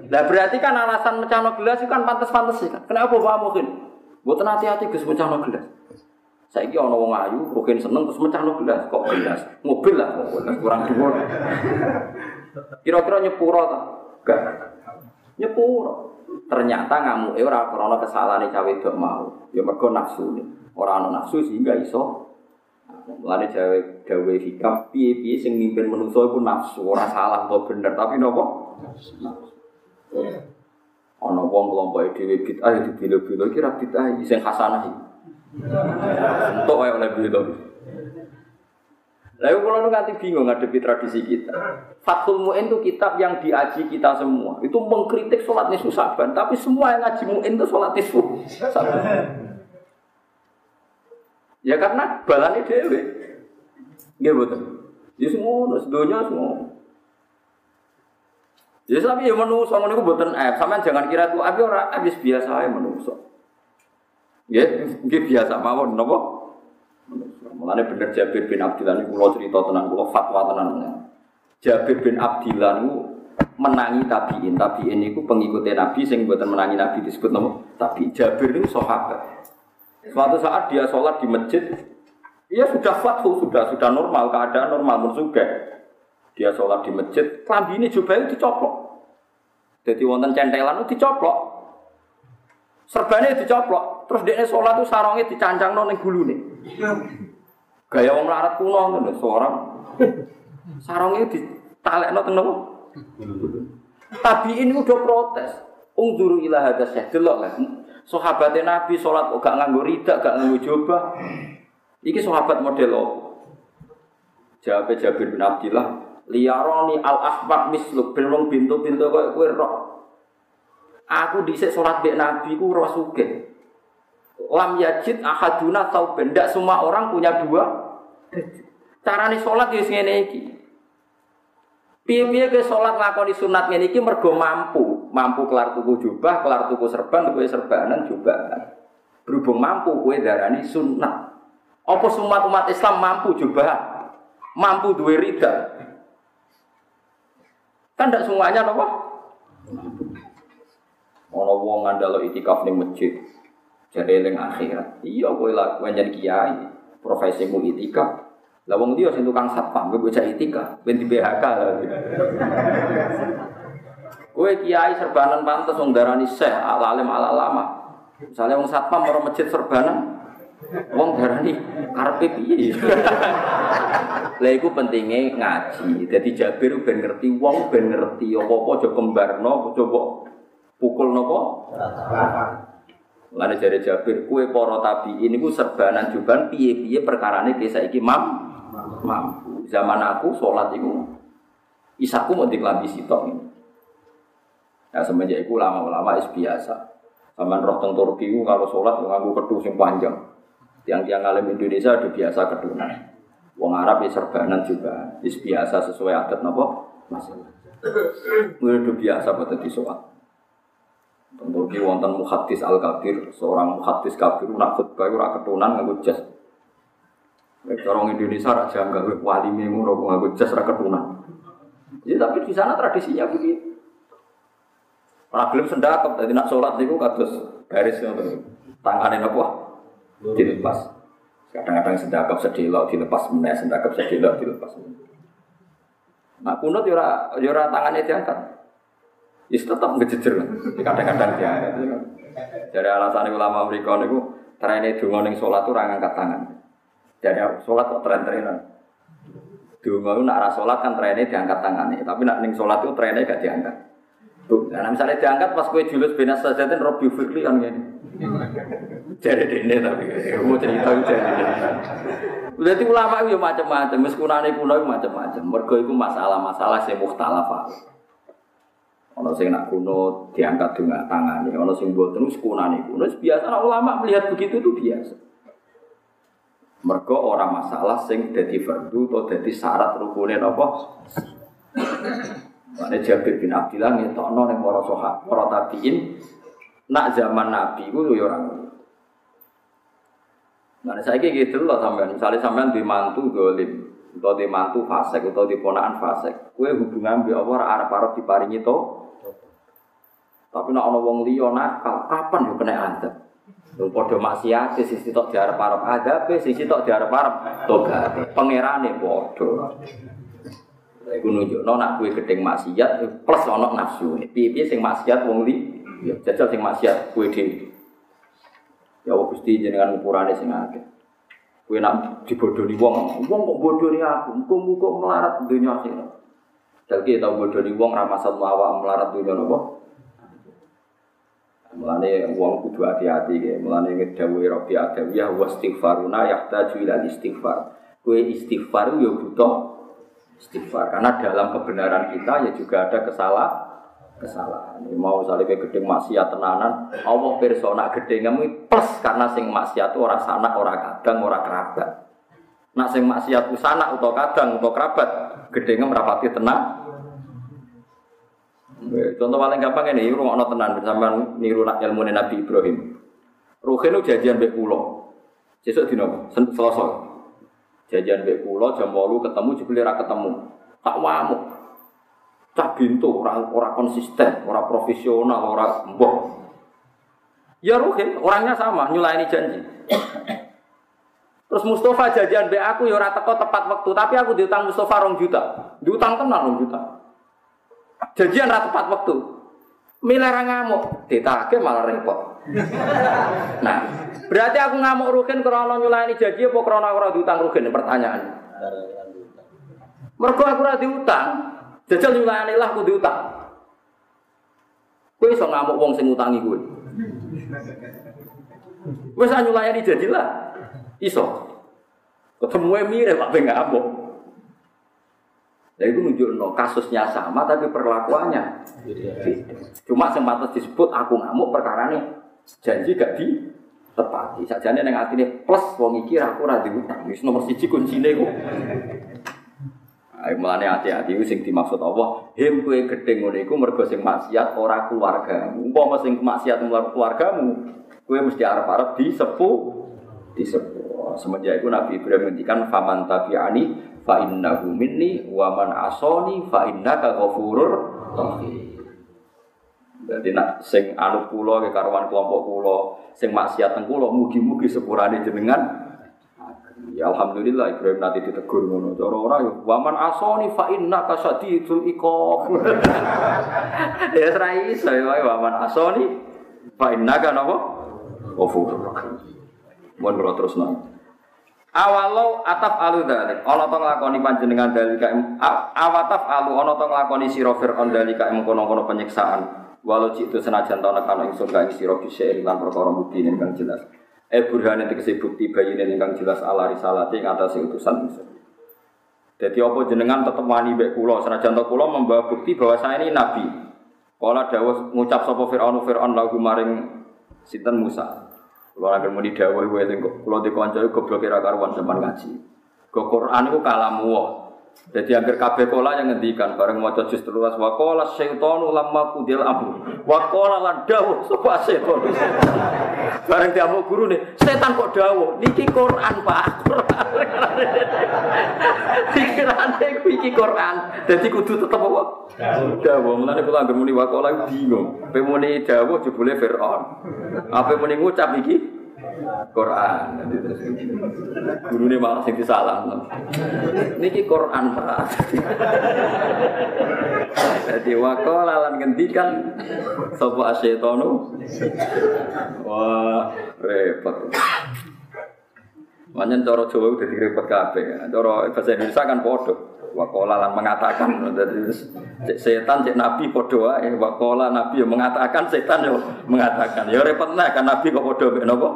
Lah berarti kan alasan mecano gelas itu kan pantas-pantas sih kan. Kenapa mbok amukin? Mboten hati-hati Gus mecano gelas. Saiki ana wong ayu, rugen seneng terus mecano gelas, kok gelas. Mobil lah kok kurang dhuwur. Kira-kira nyepuro ta? Enggak. Nyepuro. Ternyata ngamu eh ora krana kesalahan cawe dok mau. Ya mergo nafsu ora ana nafsu sehingga iso. Mulane jawe dawe hikam piye-piye sing mimpin manusa iku nafsu ora salah atau bener tapi nopo ana wong kelompok dhewe bid'ah ya dibilo-bilo kira bid'ah sing hasanah iki. Entuk oleh bilo Lalu kalau nu nanti bingung ngadepi tradisi kita. Fathul Mu'in itu kitab yang diaji kita semua. Itu mengkritik sholat nisfu saban. Tapi semua yang ngaji Mu'in itu sholat nisfu saban. Ya karena balani dewe. Iya betul. Ya semua, sedonya semua. Ya tapi ya menungso ngono iku mboten F. Sampeyan jangan kira tuh abi ora habis biasa ya menungso. Nggih, nggih biasa mawon napa? Mulane bener Jabir bin Abdillah ini pulau cerita tenang, pulau fatwa tenang. Jabir bin Abdillah ini menangi tabiin, tabiin itu pengikutnya Nabi, sing buatan menangi Nabi disebut nama Tapi Jabir ini sahabat. Suatu saat dia sholat di masjid, ia sudah fatwa, sudah sudah normal, keadaan normal, juga. Dia sholat di masjid, kelambi ini juga itu dicoplok. Jadi wonten centelan itu dicoplok. Serbanya dicoplok. Terus dia sholat itu sarongnya dicancang nong gulu nih. Gaya wong melarat kuno ngono seorang sarungnya ditalekno teng nopo? Tapi ini udah protes. Ungduru ila hadza syekh delok lah. Sahabatnya Nabi sholat kok gak nganggo ridak, gak nganggo jubah. Iki sahabat model apa? Jawab Jabir bin Abdillah, liyaroni al ahmad misluk belum pintu-pintu kowe kowe roh. Aku dhisik salat mbek Nabi ku sugih. Lam yajid ahaduna tau benda semua orang punya dua. Carane salat ya ngene iki. Piye-piye ke salat nglakoni sunat ngene iki mergo mampu, mampu kelar tuku jubah, kelar tuku serban, tuku serbanan jubahan. Berhubung mampu kowe darani sunat. Apa semua umat Islam mampu jubah? Mampu duwe rida? Kan tidak semuanya apa? Ono wong ngandalo itikaf ning masjid. Jare eling akhirat. Iya kowe kowe jadi kiai, profesimu itikaf. Lah wong dia sing tukang satpam, kowe bocah itikaf, ben di BHK. Kowe kiai serbanan pantes wong darani syekh, alim ala lama. Misalnya wong satpam ora masjid serbanan, wong darani karepe piye? Lah iku pentingnya ngaji. Jadi Jabir ben ngerti wong ben ngerti apa-apa aja kembarno, coba pukul nopo? Lane jare Jabir, kue para tabiin niku serbanan juban piye-piye perkarane ki saiki mam mampu. Zaman aku salat iku isaku mau diklambi sitok ini. Nah semenjak itu lama-lama es biasa. Sama roh teng Turki kalau sholat nganggu kedus yang panjang. Tiang-tiang alim Indonesia udah biasa kedunan. Wong Arab ya serbanan juga. Es biasa sesuai adat nopo masalah. Udah biasa pada di sholat. Turki wonten muhaddis al kabir, seorang muhaddis kabir nak khutbah ora ketunan nganggo jas. Orang Indonesia raja nggak wali memu nganggo jas ra ketunan. Ya tapi di sana tradisinya begitu. Ora gelem sendakep, dadi nak salat niku kados garis ngoten. Tangane napa? Dilepas. Kadang-kadang sendakep sedelok dilepas meneh, sendakep sedelok dilepas. Nah kunut yo ora yo ora tangane diangkat. Ya tetep ngejejer. Kadang-kadang diangkat. Dari alasan ulama mereka niku trene donga ning salat ora ngangkat tangan. Jadi salat kok tren-trenan. Donga nak ora salat kan trene diangkat tangannya, tapi nak ning salat itu gak diangkat. Tuh, nah misalnya diangkat pas kue julus benas saja kan Robi Fikri kan gini. Jadi dene tapi mau cerita jadi. Berarti ulama itu macam-macam, meskunane kuno itu macam-macam. Mergo itu masalah-masalah sing mukhtalaf. Ono sing nak kuno diangkat dengan tangan, ono sing buat terus kunane kuno biasa. Nah, ulama melihat begitu itu biasa. Mergo orang masalah sing dadi fardu atau dadi syarat rukunin apa? Mana Jabir bin Abdillah ngetokno ning para sahabat, para tabiin nak zaman Nabi ku yo ora Nah, saya kayak gitu loh sampean. Misalnya sampean di mantu dolim, atau di mantu fasek, atau di ponaan fasek. Kue hubungan bi Allah arab arab diparingi to. Tapi nak ono wong liya nakal, kapan yo kena adab? Lu padha maksiat sisi tok diarep arep adab, sisi tok diarep arep tobat. Pangerane padha. Iku nunjukno nak kowe gedeng maksiat plus ana nafsu. Piye-piye sing maksiat wong li, ya jajal sing maksiat kowe dhewe. Ya Allah Gusti jenengan ukurane sing akeh. Kowe nak dibodohi wong, wong kok bodohi aku, muga-muga melarat dunya akhirat. Jadi tau bodohi wong ra maksud awak melarat dunya napa? Mulane wong kudu hati-hati ya. Mulane ngedawuhi Rabbi Adawiyah wa istighfaruna yahtaju ila istighfar. Kowe istighfar yo butuh istighfar karena dalam kebenaran kita ya juga ada kesalah kesalahan ini mau misalnya kayak gedeng maksiat tenanan Allah persona gedeng kamu plus karena sing maksiat itu orang sanak orang kadang orang kerabat nah sing maksiat itu sanak atau kadang atau kerabat gedeng merapati tenang contoh paling gampang ini rumah no tenan bersama niru ilmu Nabi Ibrahim Ruhin itu jajan bek pulau Besok dino, selesai. Jajan bek pulau jam 8 ketemu jebule ra ketemu. Tak wamuk. Cah bintu ora ora konsisten, ora profesional, ora mbok. Ya Ruhin, orangnya sama, nyulaini janji. Terus Mustafa jajan be aku ya ora teko tepat waktu, tapi aku diutang Mustafa rong juta. Diutang tenan rong juta. Janjian ra tepat waktu. Milih ngamuk, ditagih malah repot. Nah, berarti aku ngamuk rugen krana nyulayani janji apa krana ora diutang rugen pertanyaan. Mergo aku ora diutang, jajal nyulayani lah aku diutang. Kowe iso ngamuk wong sing ngutangi kowe. Nyulayani janji lah. Iso. Ketemu mirip Pak Ben. Ya itu nunjuk kasusnya sama tapi perlakuannya Cuma sempat disebut aku ngamuk perkara nih janji gak di tepati. Sajane neng ini plus wong iki aku ora diutang. Wis nomor siji kuncine ku. Ayo mulane hati-hati sing dimaksud Allah, him kowe gedhe ngono iku mergo sing maksiat ora keluargamu. Umpama sing maksiat keluargamu, kowe mesti arep-arep disepuh disepuh. Semenjak itu Nabi Ibrahim ngendikan faman tabi'ani fa innahu minni wa man asoni fa innaka ghafurur rahim. Jadi nak sing anu kula ke karuan kelompok kula, sing maksiat teng kula mugi-mugi sepurane jenengan. Ya alhamdulillah Ibrahim nanti ditegur ngono. Cara ora ya waman asoni fa innaka sadidul iqab. ya ora iso ya waman asoni fa innaka napa? Ghafurur rahim. Mun terus nang. Awalau ataf alu dalik, ono to nglakoni panjenengan dalika awataf alu ono to nglakoni sira Firaun dalika kono-kono penyiksaan. Walau itu senajan to nekano ingsun ka ing sira bisa lan perkara bukti ingkang jelas. E burhane tegese bukti bayine ingkang jelas ala risalati ing atase utusan ingsun. Jadi apa jenengan tetep wani mbek kula senajan kula membawa bukti bahwa saya ini nabi. Kala dawuh ngucap sapa Firaun Firaun lagu maring sinten Musa. Kalau agar mau didawai, gue tengok. Kalau di konco itu goblok kira karuan zaman ngaji. Ke Quran itu kalamu Jadi agar kabeh kola yang ngendikan bareng maca juz telulas wa qala syaitanu lamma kudil amru wa qala lan dawuh sapa setan. bareng diamuk guru nih, setan kok dawuh niki Quran Pak. Pikirane ku iki Quran. Dadi kudu tetep apa? Dawuh. Mulane kula anggere muni wa qala bingung. Pe muni dawuh jebule Firaun. Apa muni ngucap iki? Quran. Guru ini malah sing salah. Niki Quran pak. Jadi wako lalan gendikan sopo asyetonu. Wah repot. Manyen cara Jawa udah direpot kabeh. Cara bahasa Indonesia kan podo. Wakola lan mengatakan dari setan cek nabi podo wae. Wakola nabi yang mengatakan setan yo mengatakan. Ya repot nah kan nabi kok podo mek napa?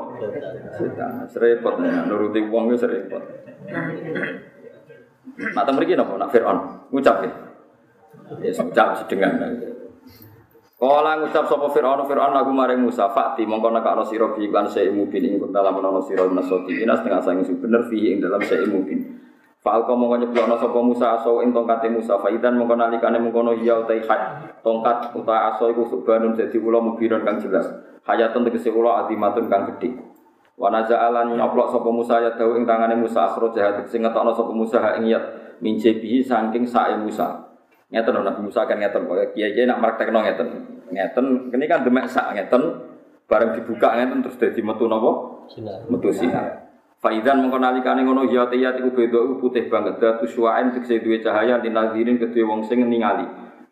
Setan. Serepot nih nuruti wong wis repot. Nak ta mriki napa nak Firaun ngucap ya. Ya ngucap sedengan. Kala ngucap sapa Firaun Firaun lagu maring Musa fakti mongko nekakno sira bi lan seimu bin ing dalam ana sira nasoti inas tengah sang bener fi ing dalam seimu bin. Fa'al kau mongko nyeblono sapa Musa aso ing tongkate Musa faidan mongko nalikane mengkono ya utai hat tongkat uta aso iku subhanun dadi kula mubiron kang jelas hayatun tegese kula azimatun kang gedhe. Wa naza'alan nyoplok sapa Musa ya dawu ing tangane Musa akhro jahat. Sing ngetokno sapa Musa ing yat. Mince bihi saking sae Musa. Ngeten Nabi Musa kan ngeten. Kok kiai-kiai nak praktekno ngeten. Ngeten ini kan demek sak ngeten. Bareng dibuka ngeten terus dadi metu napa? Metu sinar. Faidan mengko nalikane ngono ya tiyat iku beda putih banget. Datu suwaen tekse duwe cahaya dinadirin kedue wong sing ningali.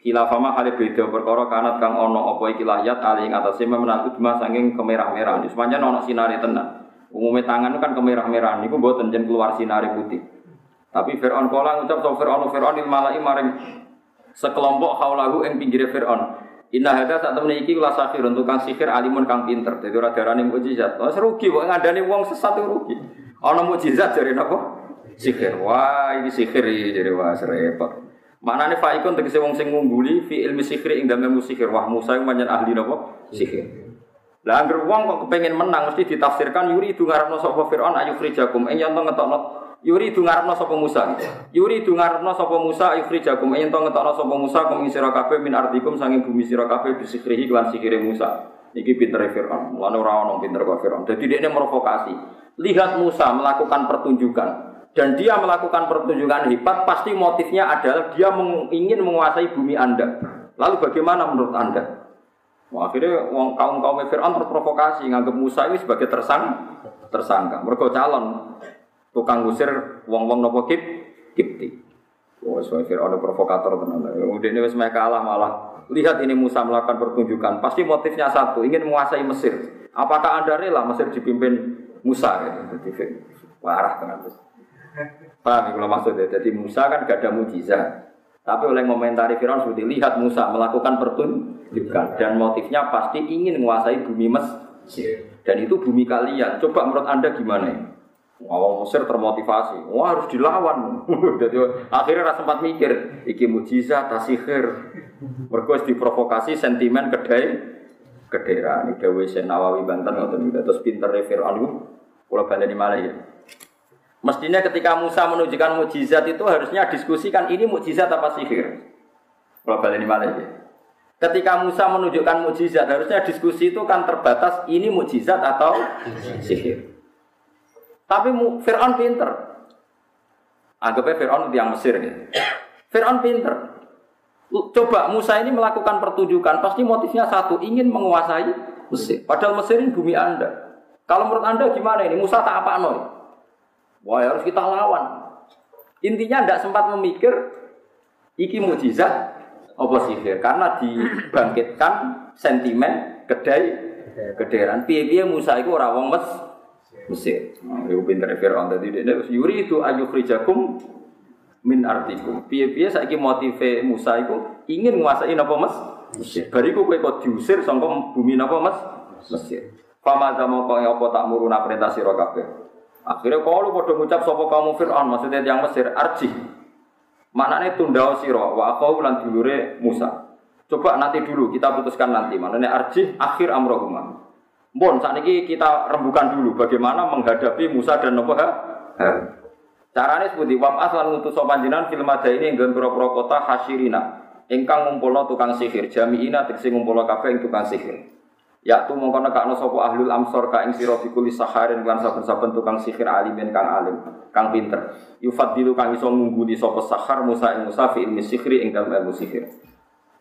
Khilafama hale beda perkara kanat kang ana apa iki lahyat ali ing atase menaku cuma saking kemerah-merah. Sepanjang ana sinare tenan. Umumnya tangan kan kemerah-merah niku mboten jen keluar sinare putih. Tapi Fir'aun kala ngucap so Fir'aun Fir'aun il malai maring sekelompok haulahu ing pinggire Fir'aun. Inna hada saat temen iki kula safirun tukang sihir alimun kang pinter. Dadi ora darane mukjizat. Wes rugi kok ngandani wong sesat rugi. Ana mukjizat jare napa? Sihir. Wah, ini sihir jare wah repot. Manane faikun tegese wong sing ngungguli fi ilmi sihir ing dalem sihir. Wah, Musa iku pancen ahli napa? Sihir. Lah anggere wong kok kepengin menang mesti ditafsirkan yuri itu ngarepno sapa Firaun ayu frijakum ing yen ngetokno Yuri itu ngarepno sapa Musa. Yuri itu ngarepno sapa Musa jakum yen to ngetokno sapa Musa kum sira kabeh min ardikum sanging bumi sira kabeh bisikrihi lan sikire Musa. Iki pinter Fir'aun. Lan ora ono pinter kok Fir'aun. Dadi dia provokasi. Lihat Musa melakukan pertunjukan dan dia melakukan pertunjukan hebat pasti motifnya adalah dia ingin menguasai bumi Anda. Lalu bagaimana menurut Anda? Wah, akhirnya kaum kaum Fir'aun terprovokasi nganggap Musa ini sebagai tersang tersangka. Mereka calon tukang ngusir wong-wong nopo kip kipti. Oh, so Fir'aun provokator tenan. Udah ini wes kalah malah. Lihat ini Musa melakukan pertunjukan. Pasti motifnya satu, ingin menguasai Mesir. Apakah anda rela Mesir dipimpin Musa gitu? Jadi parah itu. Paham ya kalau maksudnya? Jadi Musa kan gak ada mujizat. Tapi oleh komentari Firaun sudah dilihat Musa melakukan pertunjukan dan motifnya pasti ingin menguasai bumi Mesir. Dan itu bumi kalian. Coba menurut anda gimana ya? Awal Mesir termotivasi, wah harus dilawan. Jadi akhirnya rasa sempat mikir, iki mujizat, tasihir. Mereka diprovokasi sentimen kedai kedera. Ini Dewi Nawawi Banten ngoten terus pinter Fir'aun kalau di malah ya. Mestinya ketika Musa menunjukkan mujizat itu harusnya diskusikan ini mujizat apa sihir. Kalau di malah ya. Ketika Musa menunjukkan mujizat harusnya diskusi itu kan terbatas ini mujizat atau sihir. Tapi Fir'aun pinter. Anggapnya Fir'aun yang Mesir gitu. Fir'aun pinter. Coba Musa ini melakukan pertunjukan, pasti motifnya satu, ingin menguasai Mesir. Padahal Mesir ini bumi Anda. Kalau menurut Anda gimana ini? Musa tak apa noy? Wah harus kita lawan. Intinya tidak sempat memikir iki mujizat apa sihir karena dibangkitkan sentimen kedai kederan piye-piye Musa itu ora wong Mes Mesir. Nah, iku pinter Firaun tadi dia yuri itu ayukhrijakum min artikum. Piye-piye saiki motive Musa itu ingin menguasai napa Mas? Mesir. Bariku kowe kok diusir bumi napa Mas? Mesir. Fama zamo kok apa tak muruna perintah sira. Akhirnya kalau padha ngucap sapa kamu Firaun maksudnya yang Mesir arji. Maknanya tunda sira wa akau lan dulure Musa. Coba nanti dulu kita putuskan nanti. Maknanya arji akhir amrohumah. Bon, saat ini kita rembukan dulu bagaimana menghadapi Musa dan Nabi Caranya seperti wab'as lan ngutus panjenengan film ada ini yang pura-pura kota. Engkang ngumpulno tukang sihir, jami'ina tegese ngumpulno kabeh tukang sihir. Ya tu mongko nekakno sapa ahlul amsor ka ing sira bikuli saharin lan saben-saben tukang sihir alimin kang alim, kang pinter. Yufadilu kang iso ngungguli sapa sahar Musa ing Musa fi ilmi sihri ing dalem ilmu sihir.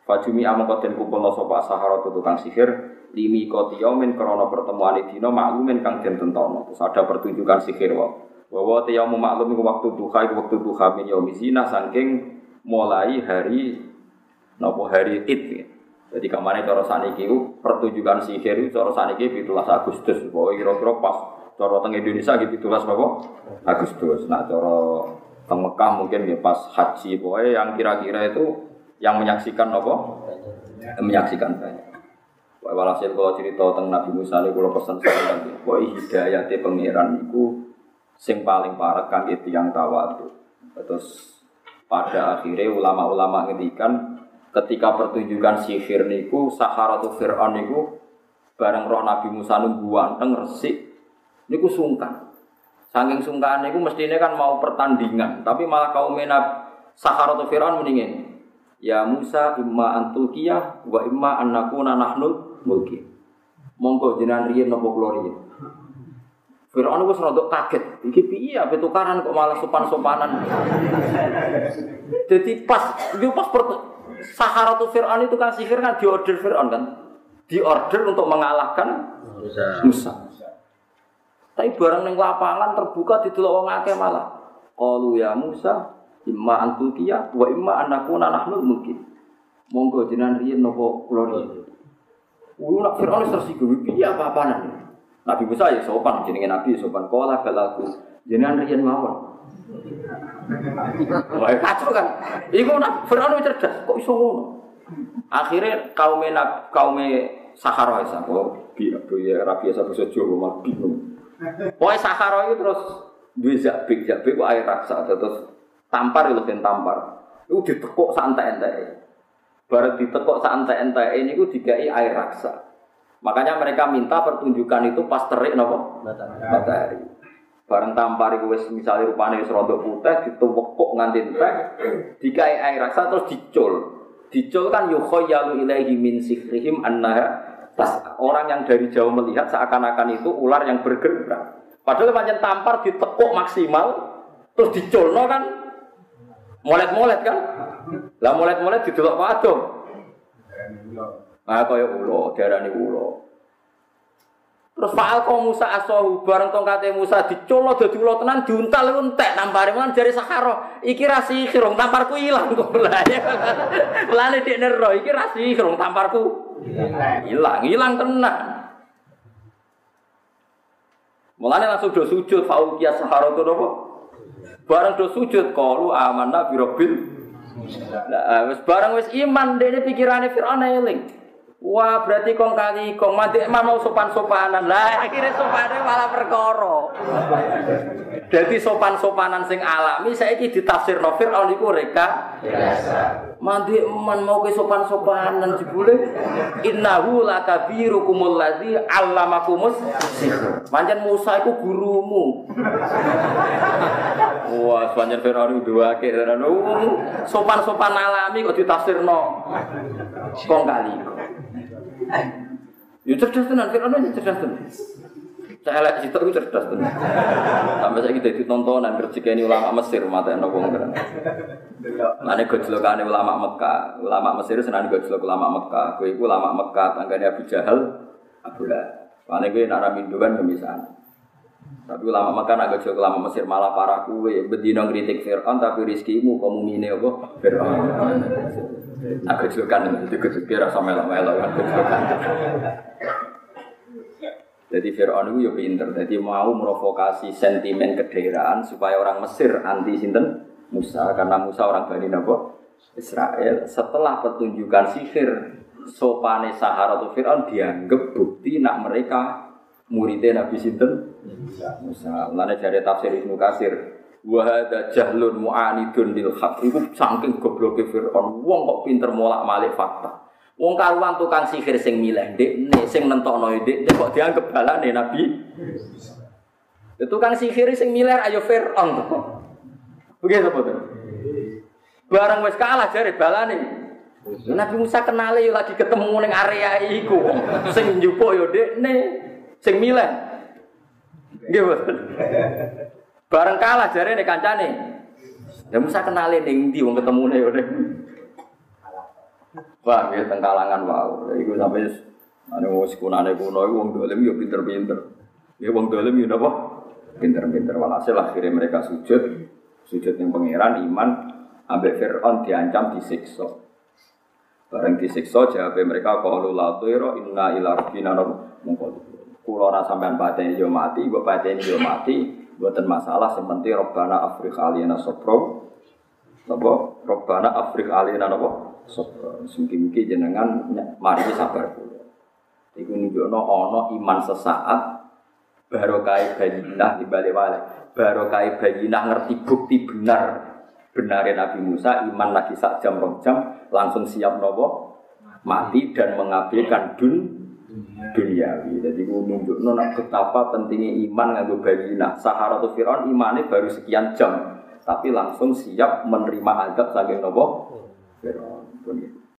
Fajumi amangka den kumpulno sapa sahara tukang sihir limi koti yaumin krono pertemuan dino maklumin kang den tentono. Terus ada pertunjukan sihir wa. Bahwa te yaum maklum iku waktu duha iku waktu duha min yaumi zina saking mulai hari nopo hari id. Jadi ke mana cara saniki itu pertunjukan sihir itu cara saniki 17 Agustus. Bahwa kira-kira pas cara teng Indonesia gitu 17 apa? Agustus. Nah cara teng Mekah mungkin ya pas haji. Pokoknya yang kira-kira itu yang menyaksikan apa? Menyaksikan banyak. Walhasil kalau cerita tentang Nabi Musa ini kalau pesan saya bahwa hidayatnya pangeran itu sing paling parah kan itu yang tawadu. Terus pada akhirnya ulama-ulama ngendikan ketika pertunjukan sihir niku Saharatu Fir'aun niku bareng roh Nabi Musa nunggu anteng resik niku sungkan. Saking sungkan niku mestinya kan mau pertandingan, tapi malah kaum menab Saharatu Fir'aun mendingin. Ya Musa imma antukia wa imma annakuna nahnul mulki. Monggo jenengan riyen napa kula riyen. Firaun wis rada kaget. Iki piye ape tukaran kok malah sopan-sopanan. Jadi pas yo pas Saharatu Fir'aun itu kan sihir kan diorder Fir'aun kan. Diorder untuk mengalahkan Musa. Musa. Tapi barang ning lapangan terbuka didelok wong akeh malah. Qalu ya Musa, imma antukiya wa imma anakuna nahnu mungkin. Monggo jenengan riyen napa kula riyen. Wulu nak Fir'aun tersinggung, piye apa-apaan Nabi Musa ya sopan, jenenge Nabi sopan. Kala balaku, jenengan riyen mawon. Wah kacau kan. Iku nak Fir'aun cerdas, kok iso ngono. Akhirnya kaum kaum Sahara ya, kok bi ya rapi ya bahasa Jawa mah bingung. Pokoknya Sahara itu terus dua zabik, zabik kok air raksa terus tampar itu ben tampar. Itu ditekuk santai-santai. Baru ditekuk santai-santai ini gue digai air raksa. Makanya mereka minta pertunjukan itu pas terik nopo matahari. Bareng tampar itu wis misalnya rupanya wis rontok putih dituwekuk nganti entek, dikai air raksa terus dicul. Dicul kan yukhayyalu ilaihi min sihrihim annaha tas orang yang dari jauh melihat seakan-akan itu ular yang bergerak. Padahal panjang tampar ditekuk maksimal terus diculno kan molet-molet kan lah mulai-mulai didelok padha. Ah kaya ulo, diarani ulo. Terus faal kau Musa asohu bareng tongkate Musa dicolo dadi ulo tenan diuntal entek nampare man jari Sahara. Iki ra sihir tamparku ilang kok. Lane dik nero iki ra sihir tamparku ilang, ilang tenan. Mulane langsung do sujud faul kias sahara itu apa? Barang do sujud qalu amanna bi rabbil Nah, wis barang wis iman dene pikirane Firaun eling. Wah, berarti kong kali kong mati emang mau sopan-sopanan. Lah akhirnya sopannya malah perkara. Jadi sopan-sopanan sing alami saya ini ditafsir Nofir al niku reka eman mau ke sopan-sopanan jebule innahu lakabirukumul ladzi allamakumus sihr. Pancen Musa iku gurumu. Wah, pancen Firaun dua ke sopan-sopan alami kok ditafsirno kong kali kong. Ya cerdas tenan, Fir'aun ya cerdas tenan. Elek situ itu cerdas tenan. Sampai saya kita ditontonan ini ulama Mesir mata yang nopo ngeran. Mana gojlokan ulama Mekah, ulama Mesir senang gojlok ulama Mekah. Gue itu ulama Mekah, tangganya Abu Jahal, Abu Lah. Mana gue nara mindu kan misalnya. Tapi ulama Mekah nak gojlok ulama Mesir malah parah kue. Bedino ngeritik Fir'aun tapi rizkimu kamu mine apa? Fir'aun. Aku juga itu kira sama melo-melo kan. Jadi Fir'aun itu ya pinter, jadi mau merovokasi sentimen kedaerahan supaya orang Mesir anti sinten? Musa karena Musa orang Bani Nabo Israel. Setelah pertunjukan sihir sopane Sahara atau Fir'aun dianggap bukti nak mereka muridnya Nabi Sinten? Musa. Lalu dari tafsir Ibnu Kasir Wahada jahlun mu'anidun lil haq. Iku saking gobloke Fir'aun Wong kok pinter molak-malik fakta. Wong karuan tukang sihir sing milih nih sing nentokno ndek kok dianggap balane Nabi. Tukang sihir sing milih ayo Fir'aun Begitu betul Barang wis kalah jare balane. Nabi Musa kenal yo lagi ketemu ning area iku. Sing njupuk yo nih sing milih. Nggih Bareng kalah jare nek kancane. Ya Musa kenalin ning ndi wong ketemune yo ning. Wah, ya teng kalangan wow. Iku sampe ane wong sekunane kuno iku wong dolim yo pinter-pinter. Ya wong dolim yo napa? Pinter-pinter walhasil akhirnya mereka sujud. Sujud yang pangeran iman ambek Fir'aun diancam disiksa. Bareng disiksa jawab mereka qalu la inna ila rabbina mungkol. Kulo ora sampean pateni yo mati, mbok pateni yo mati. Buatan masalah penting Robbana Afrik alina sopro. Napa? Robbana Afrik alina napa? Sopro. Mungkin-mungkin jenengan mari sabar dulu. Iku nunjukno ono iman sesaat Barokai bayinah di balik balik Barokai bayinah ngerti bukti benar Benarin Nabi Musa iman lagi sak jam rong jam Langsung siap nopo? Mati dan mengabaikan dun duniawi. Jadi gue nunjuk nona betapa pentingnya iman nganggo bayina. Sahara tuh Fir'aun imannya baru sekian jam, tapi langsung siap menerima adab saking nopo Fir'aun.